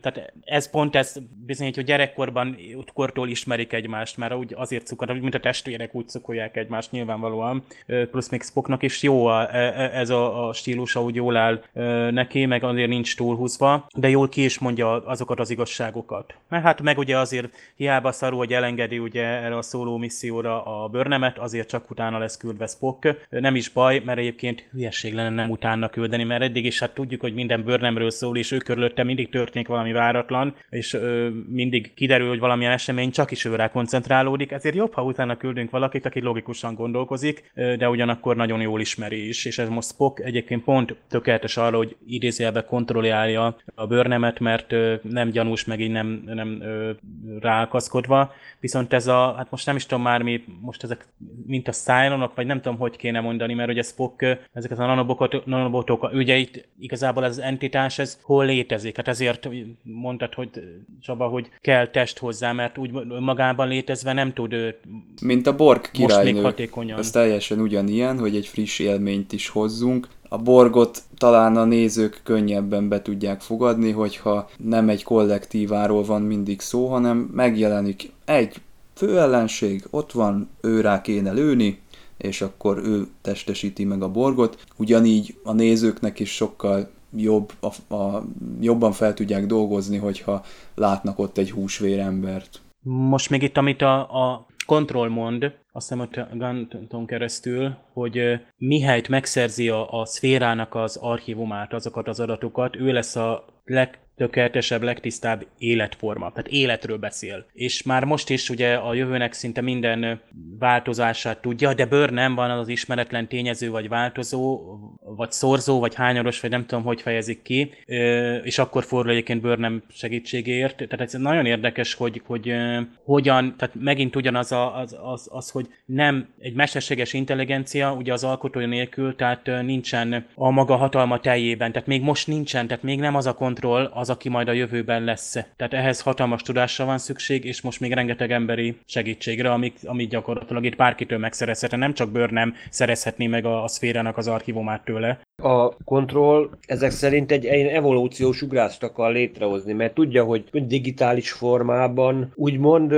tehát ez pont ez bizonyítja, hogy gyerekkorban kortól ismerik egymást, mert úgy azért cukor, mint a testvérek úgy cukolják egymást nyilvánvalóan, plusz még Spocknak is jó a, e, e, ez a, a stílusa, úgy jól áll neki, meg azért nincs túlhúzva, de jól ki is mondja azokat az igazságokat. Mert hát meg ugye azért hiába szarú, hogy elengedi ugye erre a szóló misszióra a bőrnemet, azért csak utána lesz küldve Spock. Nem is baj, mert egyébként hülyeség lenne nem utána küldeni, mert eddig is hát tudjuk, hogy minden bőrnemről szól, és ő körülötte mindig történik valami váratlan, és ö, mindig kiderül, hogy valamilyen esemény csak is őre koncentrálódik, ezért jobb, ha utána küldünk valakit, aki logikusan gondolkozik, de ugyanakkor nagyon jól ismeri is, és ez most Spock egyébként pont tökéletes arra, hogy idézőjelbe kontrollálja a bőrnemet, mert ö, nem gyanús, meg így nem, nem ö, rákaszkodva, viszont ez a, hát most nem is tudom már mi, most ezek mint a Cylonok, vagy nem tudom, hogy kéne mondani, mert ugye Spock ezeket a nanobokat, nanobotokat, ugye itt igazából ez az entitás, ez hol létezik? Hát ezért mondtad, hogy Csaba, hogy kell test hozzá, mert úgy magában létezve nem tud Mint a Borg királynő, ez teljesen ugyanilyen, hogy egy friss élményt is hozzunk, a borgot talán a nézők könnyebben be tudják fogadni, hogyha nem egy kollektíváról van mindig szó, hanem megjelenik egy főellenség, ott van, ő rá kéne lőni, és akkor ő testesíti meg a borgot. Ugyanígy a nézőknek is sokkal jobb, a, a, jobban fel tudják dolgozni, hogyha látnak ott egy húsvérembert. Most még itt, amit a, a Control mond, azt hiszem a Ganton keresztül, hogy mihelyt megszerzi a, a szférának az archívumát, azokat az adatokat, ő lesz a leg, legtökéletesebb, legtisztább életforma. Tehát életről beszél. És már most is ugye a jövőnek szinte minden változását tudja, de bőr nem van az ismeretlen tényező, vagy változó, vagy szorzó, vagy hányaros, vagy nem tudom, hogy fejezik ki, és akkor fordul egyébként bőr nem segítségért. Tehát ez nagyon érdekes, hogy, hogy hogyan, tehát megint ugyanaz a, az, az, az, hogy nem egy mesterséges intelligencia, ugye az alkotója nélkül, tehát nincsen a maga hatalma teljében, tehát még most nincsen, tehát még nem az a kontroll, az az, aki majd a jövőben lesz. Tehát ehhez hatalmas tudásra van szükség, és most még rengeteg emberi segítségre, amit, amit gyakorlatilag itt bárkitől megszerezhetne, nem csak bőr nem szerezhetné meg a, a szférának az archívumát tőle. A kontroll ezek szerint egy, egy evolúciós ugrást akar létrehozni, mert tudja, hogy digitális formában úgymond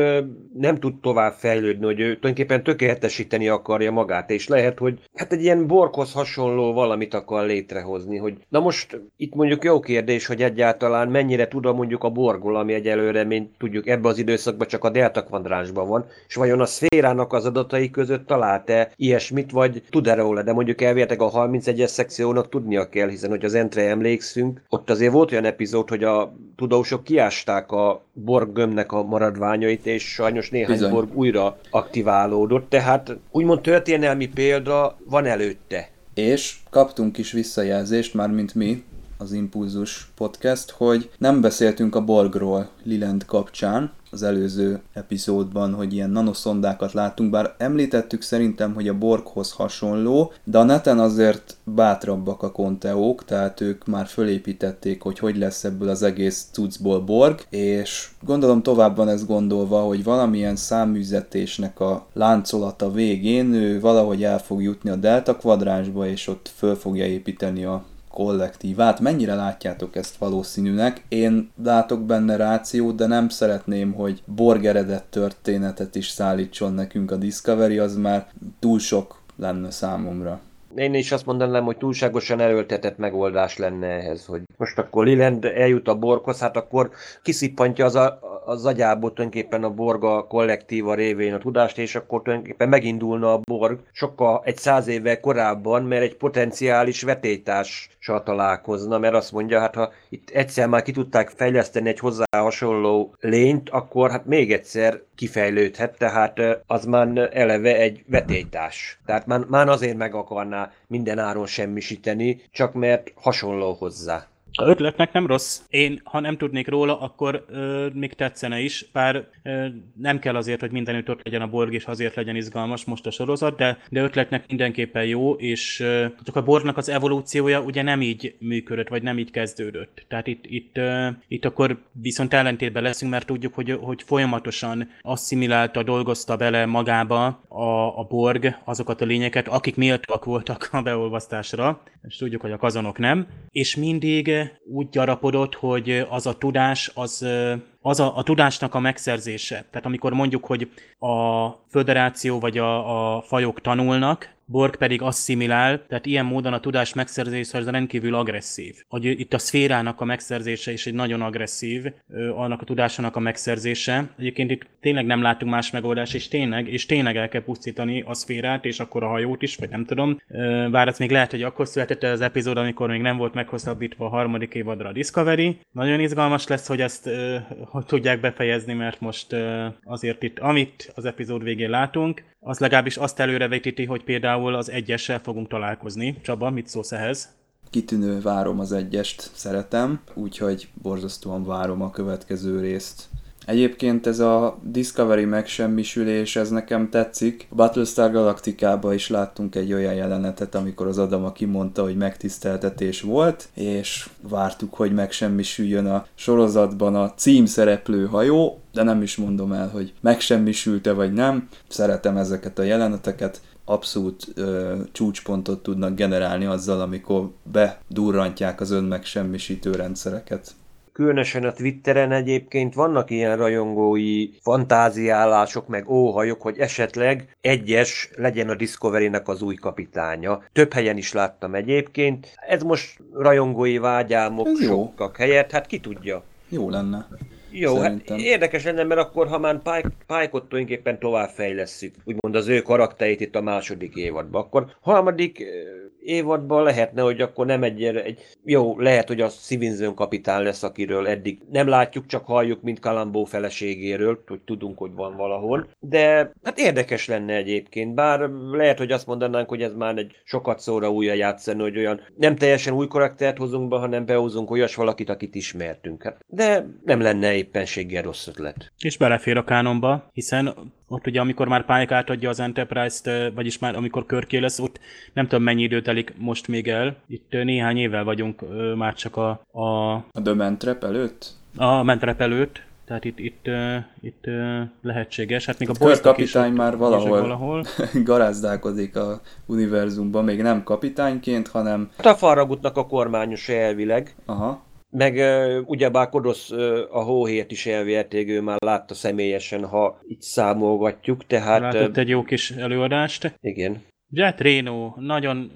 nem tud tovább fejlődni, hogy ő tulajdonképpen tökéletesíteni akarja magát, és lehet, hogy hát egy ilyen borkhoz hasonló valamit akar létrehozni, hogy na most itt mondjuk jó kérdés, hogy egyáltalán talán mennyire tudom mondjuk a borgol, ami egyelőre, mint tudjuk, ebbe az időszakban csak a delta kvadránsban van, és vajon a szférának az adatai között talált-e ilyesmit, vagy tud-e róla, de mondjuk elvileg a 31-es szekciónak tudnia kell, hiszen hogy az entre emlékszünk, ott azért volt olyan epizód, hogy a tudósok kiásták a borg gömbnek a maradványait, és sajnos néhány Bizony. borg újra aktiválódott, tehát úgymond történelmi példa van előtte. És kaptunk is visszajelzést, már mint mi, az Impulzus podcast, hogy nem beszéltünk a Borgról Liland kapcsán, az előző epizódban, hogy ilyen nanoszondákat láttunk, bár említettük szerintem, hogy a Borghoz hasonló, de a neten azért bátrabbak a konteók, tehát ők már fölépítették, hogy hogy lesz ebből az egész cuccból Borg, és gondolom tovább van ez gondolva, hogy valamilyen száműzetésnek a láncolata végén ő valahogy el fog jutni a delta kvadránsba, és ott föl fogja építeni a kollektívát. Mennyire látjátok ezt valószínűnek? Én látok benne rációt, de nem szeretném, hogy borgeredett történetet is szállítson nekünk a Discovery, az már túl sok lenne számomra. Én is azt mondanám, hogy túlságosan erőltetett megoldás lenne ehhez, hogy most akkor Liland eljut a borkhoz, hát akkor kiszippantja az, a, az agyából tulajdonképpen a borga kollektíva révén a tudást, és akkor tulajdonképpen megindulna a borg sokkal egy száz évvel korábban, mert egy potenciális vetétással találkozna, mert azt mondja, hát ha itt egyszer már ki tudták fejleszteni egy hozzá hasonló lényt, akkor hát még egyszer kifejlődhet, tehát az már eleve egy vetétás. Tehát már, már azért meg akarná minden áron semmisíteni, csak mert hasonló hozzá. A ötletnek nem rossz. Én, ha nem tudnék róla, akkor ö, még tetszene is, bár ö, nem kell azért, hogy mindenütt ott legyen a borg, és azért legyen izgalmas most a sorozat, de, de ötletnek mindenképpen jó, és ö, csak a borgnak az evolúciója ugye nem így működött, vagy nem így kezdődött. Tehát itt, itt, ö, itt akkor viszont ellentétben leszünk, mert tudjuk, hogy, hogy folyamatosan asszimilálta, dolgozta bele magába a, a borg azokat a lényeket, akik méltóak voltak a beolvasztásra, és tudjuk, hogy a kazonok nem, és mindig úgy gyarapodott, hogy az a tudás, az, az a, a tudásnak a megszerzése. Tehát amikor mondjuk, hogy a föderáció vagy a, a fajok tanulnak, Borg pedig asszimilál, tehát ilyen módon a tudás megszerzése az rendkívül agresszív. Hogy itt a szférának a megszerzése is egy nagyon agresszív, annak a tudásának a megszerzése. Egyébként itt tényleg nem látunk más megoldást, és tényleg, és tényleg el kell pusztítani a szférát, és akkor a hajót is, vagy nem tudom. Bár ez még lehet, hogy akkor született az epizód, amikor még nem volt meghosszabbítva a harmadik évadra a Discovery. Nagyon izgalmas lesz, hogy ezt hogy tudják befejezni, mert most azért itt, amit az epizód végén látunk, az legalábbis azt előrevetíti, hogy például az egyessel fogunk találkozni. Csaba, mit szólsz ehhez? Kitűnő, várom az egyest, szeretem, úgyhogy borzasztóan várom a következő részt. Egyébként ez a Discovery megsemmisülés, ez nekem tetszik. A Battlestar Galacticában is láttunk egy olyan jelenetet, amikor az Adama kimondta, hogy megtiszteltetés volt, és vártuk, hogy megsemmisüljön a sorozatban a címszereplő hajó, de nem is mondom el, hogy megsemmisült-e vagy nem. Szeretem ezeket a jeleneteket, abszolút ö, csúcspontot tudnak generálni azzal, amikor bedurrantják az önmegsemmisítő rendszereket. Különösen a Twitteren egyébként vannak ilyen rajongói fantáziálások, meg óhajok, hogy esetleg egyes legyen a Discovery-nek az új kapitánya. Több helyen is láttam egyébként. Ez most rajongói jó. sokak helyett, hát ki tudja. Jó lenne. Jó, Szerintem. hát érdekes lenne, mert akkor, ha már Pike, Pike-ot tulajdonképpen továbbfejlesszük, úgymond az ő karakterét itt a második évadban, akkor harmadik évadban lehetne, hogy akkor nem egy, egy jó, lehet, hogy a Stevenson kapitán lesz, akiről eddig nem látjuk, csak halljuk, mint Kalambó feleségéről, hogy tudunk, hogy van valahol, de hát érdekes lenne egyébként, bár lehet, hogy azt mondanánk, hogy ez már egy sokat szóra újra játszani, hogy olyan nem teljesen új karaktert hozunk be, hanem behozunk olyas valakit, akit ismertünk. Hát, de nem lenne éppenséggel rossz ötlet. És belefér a kánonba, hiszen ott ugye amikor már Pike átadja az Enterprise-t, vagyis már amikor körké lesz, ott nem tudom mennyi idő telik most még el. Itt néhány évvel vagyunk már csak a, a, A The Man Trap előtt? a mentrep előtt, tehát itt, itt, ö, itt lehetséges. Hát még a Kirk is kapitány már valahol, valahol. garázdálkodik a univerzumban, még nem kapitányként, hanem Hát a Farragutnak a kormányos elvileg, aha, Meg ugyebár Kodosz a hóhért is elvérték, ő már látta személyesen, ha így számolgatjuk, tehát Látott egy jó kis előadást. igen. Jet Reno, nagyon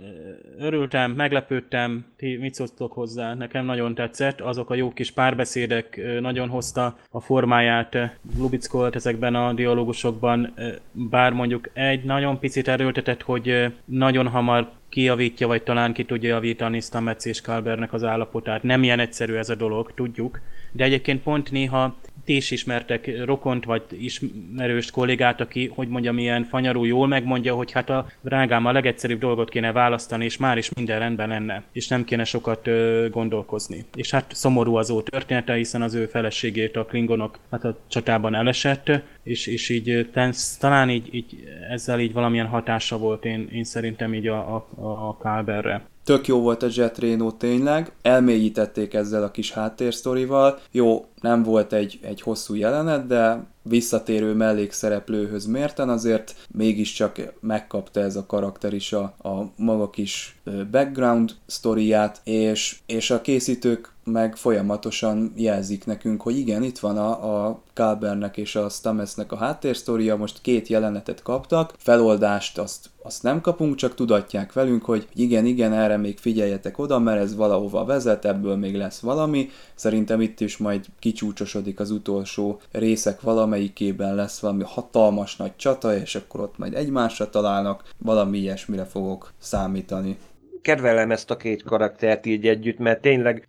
örültem, meglepődtem, ti mit szóltok hozzá, nekem nagyon tetszett, azok a jó kis párbeszédek nagyon hozta a formáját Lubickolt ezekben a dialógusokban, bár mondjuk egy nagyon picit erőltetett, hogy nagyon hamar kijavítja, vagy talán ki tudja javítani Stamets és Kalbernek az állapotát. Nem ilyen egyszerű ez a dolog, tudjuk, de egyébként pont néha ti is ismertek rokont, vagy ismerős kollégát, aki, hogy mondjam, ilyen fanyarú jól megmondja, hogy hát a drágám a legegyszerűbb dolgot kéne választani, és már is minden rendben lenne, és nem kéne sokat ö, gondolkozni. És hát szomorú az ő története, hiszen az ő feleségét a klingonok hát a csatában elesett, és, és így ö, ten- talán így, így ezzel így valamilyen hatása volt én, én szerintem így a, a, a Kálberre. Tök jó volt a Jet Reno tényleg, elmélyítették ezzel a kis háttérsztorival. Jó, nem volt egy, egy hosszú jelenet, de visszatérő mellékszereplőhöz mérten azért mégiscsak megkapta ez a karakter is a, a maga kis background sztoriát, és, és a készítők meg folyamatosan jelzik nekünk, hogy igen, itt van a, a Kalbernek és a Stametsnek a háttérsztoria, most két jelenetet kaptak, feloldást azt, azt nem kapunk, csak tudatják velünk, hogy igen, igen, erre még figyeljetek oda, mert ez valahova vezet, ebből még lesz valami. Szerintem itt is majd kicsúcsosodik az utolsó részek valamelyikében lesz valami hatalmas nagy csata, és akkor ott majd egymásra találnak, valami ilyesmire fogok számítani kedvelem ezt a két karaktert így együtt, mert tényleg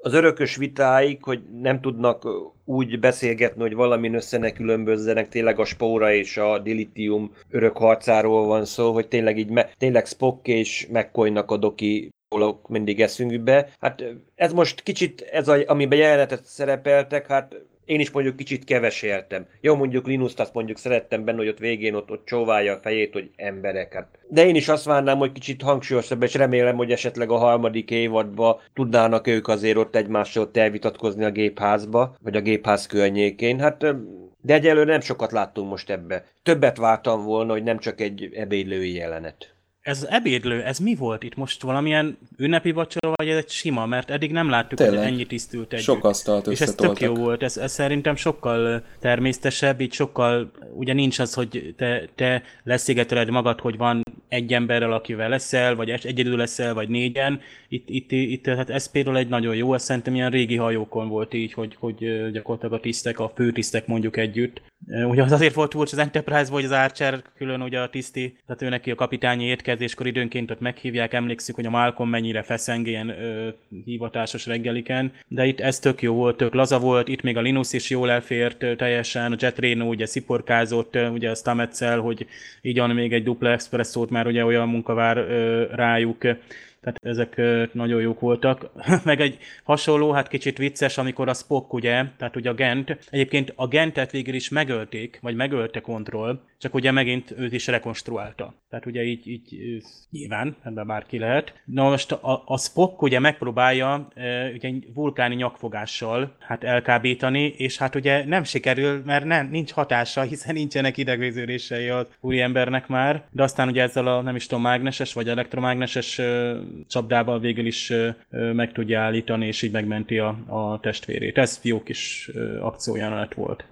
az örökös vitáik, hogy nem tudnak úgy beszélgetni, hogy valamin össze ne különbözzenek, tényleg a spóra és a dilitium örök harcáról van szó, hogy tényleg így, me, tényleg Spock és McCoy-nak a doki mindig eszünkbe. Hát ez most kicsit, ez a, amiben jelenetet szerepeltek, hát én is mondjuk kicsit keveséltem. Jó, mondjuk Linus-t azt mondjuk szerettem benne, hogy ott végén ott, ott csóválja a fejét, hogy emberek. Hát. De én is azt várnám, hogy kicsit hangsúlyosabb, és remélem, hogy esetleg a harmadik évadban tudnának ők azért ott egymással elvitatkozni a gépházba, vagy a gépház környékén. Hát de egyelőre nem sokat láttunk most ebbe. Többet vártam volna, hogy nem csak egy ebédlői jelenet. Ez az ebédlő, ez mi volt itt most? Valamilyen ünnepi vacsora, vagy ez egy sima? Mert eddig nem láttuk, Tényleg. hogy ennyi tisztült együtt. Sok asztalt És ez tök jó volt, ez, ez szerintem sokkal természetesebb, így sokkal, ugye nincs az, hogy te, te leszigeteled magad, hogy van egy emberrel, akivel leszel, vagy egy- egyedül leszel, vagy négyen. Itt, itt, itt hát ez például egy nagyon jó, ez szerintem ilyen régi hajókon volt így, hogy, hogy gyakorlatilag a tisztek, a főtisztek mondjuk együtt. Ugye az azért volt furcsa az Enterprise, hogy az Archer külön ugye a tiszti, tehát ő neki a kapitányi étkezéskor időnként ott meghívják, emlékszik, hogy a Malcolm mennyire feszeng ilyen ö, hivatásos reggeliken, de itt ez tök jó volt, tök laza volt, itt még a Linus is jól elfért teljesen, a Jet Reno ugye sziporkázott, ugye a Stametszel, hogy így van még egy dupla expresszót, már ugye olyan munka vár ö, rájuk, tehát ezek nagyon jók voltak. Meg egy hasonló, hát kicsit vicces, amikor a Spock ugye, tehát ugye a Gent, egyébként a Gentet végül is megölték, vagy megölte kontroll, csak ugye megint őt is rekonstruálta. Tehát ugye így, így nyilván, ebben bárki lehet. Na most a, a Spock ugye megpróbálja e, ugye vulkáni nyakfogással hát elkábítani, és hát ugye nem sikerül, mert nem, nincs hatása, hiszen nincsenek idegvéződései az úriembernek már, de aztán ugye ezzel a nem is tudom, mágneses vagy elektromágneses csapdával végül is meg tudja állítani, és így megmenti a, a testvérét. Ez fiók is e, akciójelenet volt.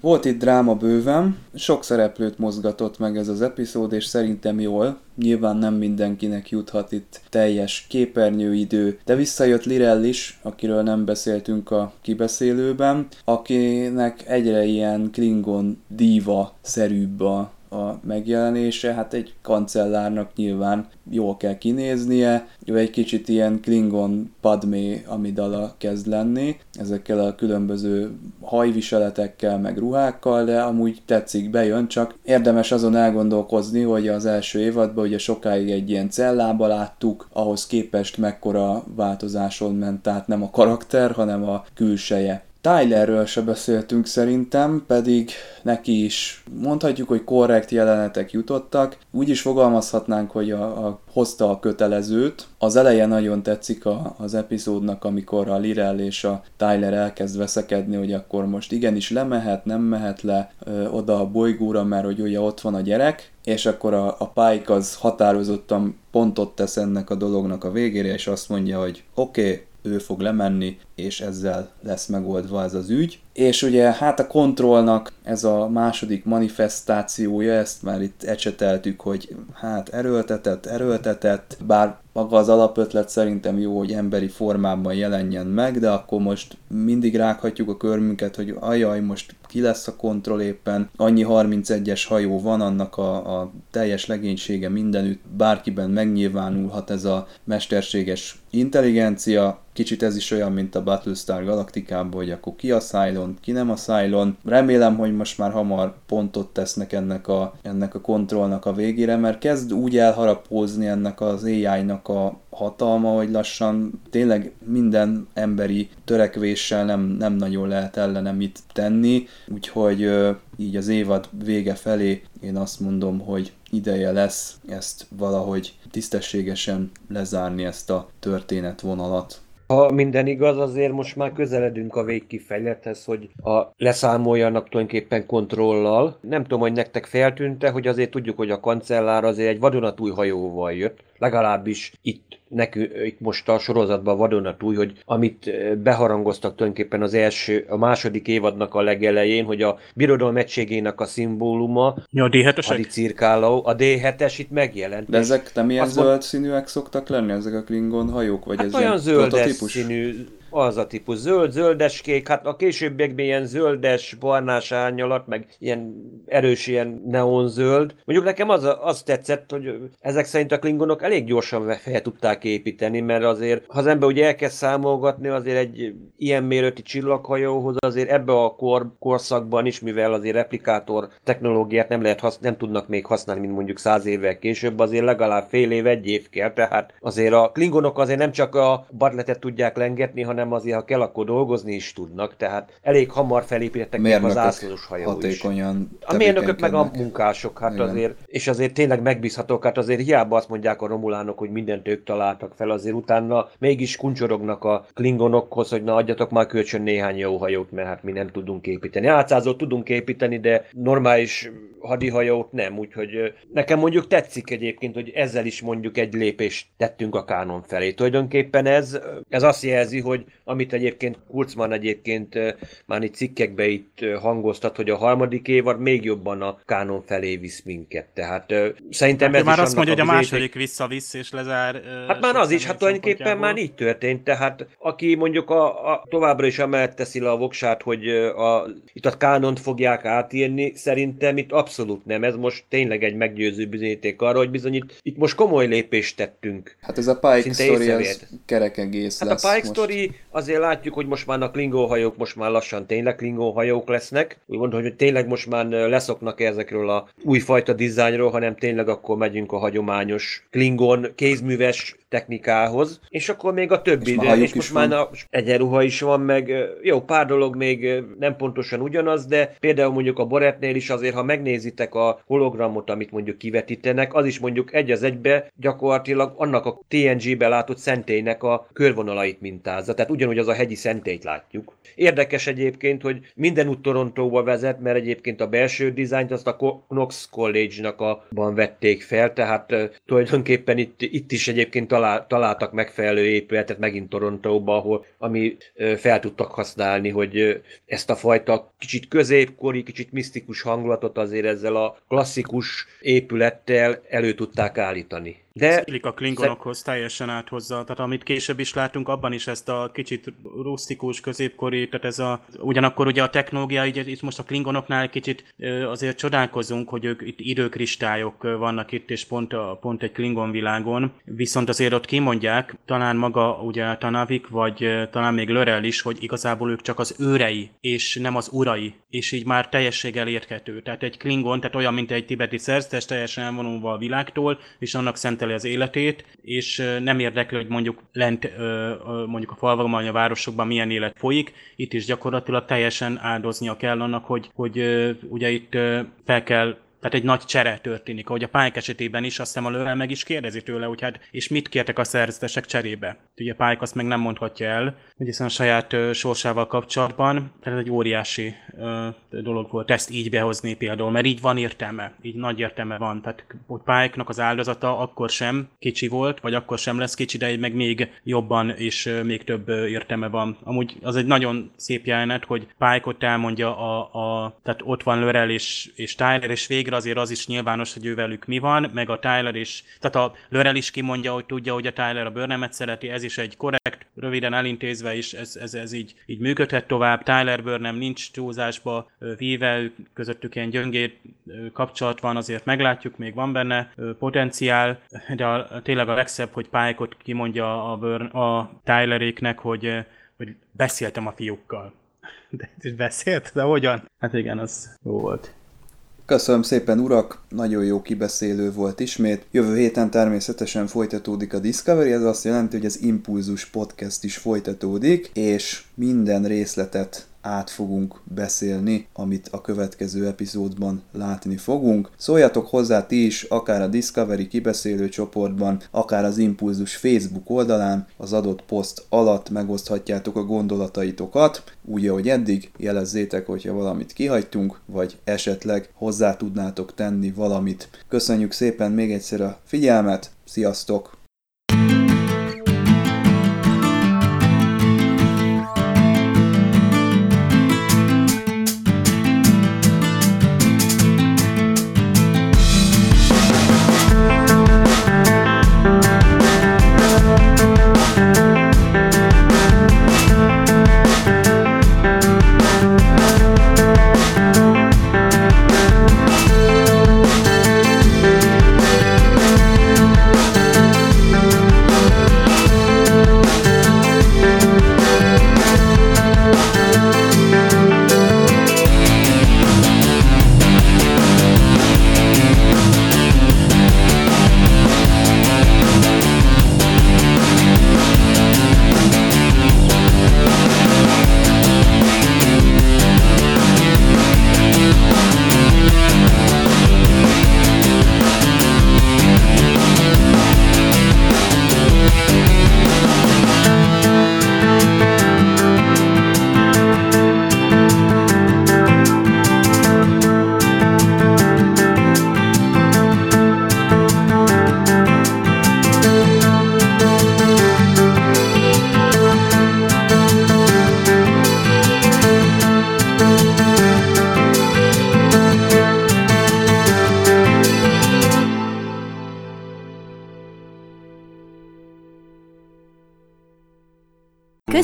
Volt itt dráma bőven, sok szereplőt mozgatott meg ez az epizód, és szerintem jól. Nyilván nem mindenkinek juthat itt teljes képernyőidő, de visszajött Lirell is, akiről nem beszéltünk a kibeszélőben, akinek egyre ilyen Klingon diva szerűbb a a megjelenése, hát egy kancellárnak nyilván jól kell kinéznie, ő egy kicsit ilyen Klingon Padmé amidala kezd lenni, ezekkel a különböző hajviseletekkel, meg ruhákkal, de amúgy tetszik, bejön, csak érdemes azon elgondolkozni, hogy az első évadban ugye sokáig egy ilyen cellába láttuk, ahhoz képest mekkora változáson ment át nem a karakter, hanem a külseje. Tylerről se beszéltünk szerintem, pedig neki is mondhatjuk, hogy korrekt jelenetek jutottak. Úgy is fogalmazhatnánk, hogy a, a hozta a kötelezőt. Az eleje nagyon tetszik a, az epizódnak, amikor a Lirel és a Tyler elkezd veszekedni, hogy akkor most igenis lemehet, nem mehet le ö, oda a bolygóra, mert hogy ugye ott van a gyerek, és akkor a, a Pike az határozottan pontot tesz ennek a dolognak a végére, és azt mondja, hogy oké, okay, ő fog lemenni, és ezzel lesz megoldva ez az ügy. És ugye hát a kontrollnak ez a második manifestációja, ezt már itt ecseteltük, hogy hát erőltetett, erőltetett, bár maga az alapötlet szerintem jó, hogy emberi formában jelenjen meg, de akkor most mindig rághatjuk a körmünket, hogy ajaj, most ki lesz a kontroll éppen, annyi 31-es hajó van, annak a, a teljes legénysége mindenütt, bárkiben megnyilvánulhat ez a mesterséges intelligencia, kicsit ez is olyan, mint a Battlestar Galacticában, hogy akkor ki a Cylon, ki nem a Cylon. Remélem, hogy most már hamar pontot tesznek ennek a, ennek a kontrollnak a végére, mert kezd úgy elharapózni ennek az AI-nak a hatalma, hogy lassan tényleg minden emberi törekvéssel nem, nem nagyon lehet ellene mit tenni, úgyhogy így az évad vége felé én azt mondom, hogy ideje lesz ezt valahogy tisztességesen lezárni ezt a történetvonalat. Ha minden igaz, azért most már közeledünk a végkifejlethez, hogy a leszámoljanak tulajdonképpen kontrollal. Nem tudom, hogy nektek feltűnte, hogy azért tudjuk, hogy a kancellár azért egy vadonatúj hajóval jött, legalábbis itt nekünk itt most a sorozatban vadonatúj, hogy amit beharangoztak tulajdonképpen az első, a második évadnak a legelején, hogy a birodalom egységének a szimbóluma, ja, a D7-esek? a cirkáló, a D7-es itt megjelent. De ezek nem ilyen zöld mond... színűek szoktak lenni, ezek a Klingon hajók? Vagy hát ez olyan zöldes színű, az a típus zöld, zöldeskék, hát a későbbiekben ilyen zöldes, barnás árnyalat, meg ilyen erős ilyen neonzöld. Mondjuk nekem az, az tetszett, hogy ezek szerint a klingonok elég gyorsan fel tudták építeni, mert azért, ha az ember ugye elkezd számolgatni, azért egy ilyen méretű csillaghajóhoz azért ebbe a kor, korszakban is, mivel azért replikátor technológiát nem lehet hasz, nem tudnak még használni, mint mondjuk száz évvel később, azért legalább fél év, egy év kell, tehát azért a klingonok azért nem csak a badletet tudják lengetni, hanem hanem azért, ha kell, akkor dolgozni is tudnak, tehát elég hamar felépítettek meg az ászlós hajó is. A mérnökök meg a munkások, hát Igen. azért, és azért tényleg megbízhatók, hát azért hiába azt mondják a romulánok, hogy mindent ők találtak fel, azért utána mégis kuncsorognak a klingonokhoz, hogy na adjatok már kölcsön néhány jó hajót, mert hát mi nem tudunk építeni. Átszázót tudunk építeni, de normális hadihajót nem, úgyhogy nekem mondjuk tetszik egyébként, hogy ezzel is mondjuk egy lépést tettünk a kánon felé. Tulajdonképpen ez, ez azt jelzi, hogy amit egyébként Kurzman egyébként már itt cikkekbe itt hangoztat, hogy a harmadik évad még jobban a kánon felé visz minket. Tehát szerintem hát ez már azt mondja, hogy a második visszavisz és lezár. Hát már az is, hát tulajdonképpen már így történt, tehát aki mondjuk a, a továbbra is amellett teszi le a voksát, hogy a, itt a kánont fogják átírni, szerintem itt abszolút nem. Ez most tényleg egy meggyőző bizonyíték arra, hogy bizony itt, itt most komoly lépést tettünk. Hát ez a Pike Szinte story, ez kerek egész hát lesz a Pike most. story azért látjuk, hogy most már a Klingon hajók most már lassan tényleg Klingon hajók lesznek. Úgy mondom, hogy tényleg most már leszoknak ezekről a újfajta dizájnról, hanem tényleg akkor megyünk a hagyományos Klingon kézműves technikához, és akkor még a többi, és, és most már a egyenruha is van, meg jó, pár dolog még nem pontosan ugyanaz, de például mondjuk a Boretnél is azért, ha megnézitek a hologramot, amit mondjuk kivetítenek, az is mondjuk egy az egybe gyakorlatilag annak a TNG-be látott szentélynek a körvonalait mintázza, tehát ugyanúgy az a hegyi szentélyt látjuk. Érdekes egyébként, hogy minden út Torontóba vezet, mert egyébként a belső dizájnt azt a Knox College-nak ban vették fel, tehát uh, tulajdonképpen itt, itt is egyébként talál, találtak megfelelő épületet megint Torontóba, ahol, ami fel tudtak használni, hogy ezt a fajta kicsit középkori, kicsit misztikus hangulatot azért ezzel a klasszikus épülettel elő tudták állítani. De illik a klingonokhoz szer- teljesen áthozza, tehát amit később is látunk, abban is ezt a kicsit rustikus, középkori, tehát ez a, ugyanakkor ugye a technológia, így, itt most a klingonoknál kicsit azért csodálkozunk, hogy ők itt időkristályok vannak itt, és pont, a, pont egy klingon világon, viszont azért ott kimondják, talán maga ugye Tanavik, vagy talán még Lörel is, hogy igazából ők csak az őrei, és nem az urai, és így már teljességgel érthető. Tehát egy klingon, tehát olyan, mint egy tibeti szerztes, teljesen elvonulva a világtól, és annak szentel az életét, és nem érdekli, hogy mondjuk lent mondjuk a falvakban, a városokban milyen élet folyik, itt is gyakorlatilag teljesen áldoznia kell annak, hogy, hogy ugye itt fel kell tehát egy nagy csere történik, ahogy a pályák esetében is, azt hiszem a Lövel meg is kérdezi tőle, hogy hát, és mit kértek a szerzetesek cserébe? Ugye pályák azt meg nem mondhatja el, hogy hiszen a saját ö, sorsával kapcsolatban, tehát egy óriási ö, dolog volt ezt így behozni például, mert így van értelme, így nagy értelme van, tehát hogy pályáknak az áldozata akkor sem kicsi volt, vagy akkor sem lesz kicsi, de meg még jobban és ö, még több ö, értelme van. Amúgy az egy nagyon szép jelenet, hogy pályákot elmondja a, a, tehát ott van Lörel és, és Tyler, és végre végre azért az is nyilvános, hogy ővelük mi van, meg a Tyler is, tehát a Lörel is kimondja, hogy tudja, hogy a Tyler a Burnhamet szereti, ez is egy korrekt, röviden elintézve is, ez, ez, ez így, így működhet tovább. Tyler Burnham nincs túlzásba víve, közöttük ilyen gyöngét kapcsolat van, azért meglátjuk, még van benne potenciál, de a, tényleg a legszebb, hogy Pike-ot kimondja a, Burn, a Tyleréknek, hogy, hogy beszéltem a fiúkkal. De beszélt? De hogyan? Hát igen, az jó volt. Köszönöm szépen, urak! Nagyon jó kibeszélő volt ismét. Jövő héten természetesen folytatódik a Discovery, ez azt jelenti, hogy az Impulzus podcast is folytatódik, és minden részletet át fogunk beszélni, amit a következő epizódban látni fogunk. Szóljatok hozzá ti is, akár a Discovery kibeszélő csoportban, akár az Impulzus Facebook oldalán, az adott poszt alatt megoszthatjátok a gondolataitokat, úgy, ahogy eddig, jelezzétek, hogyha valamit kihagytunk, vagy esetleg hozzá tudnátok tenni valamit. Köszönjük szépen még egyszer a figyelmet, sziasztok!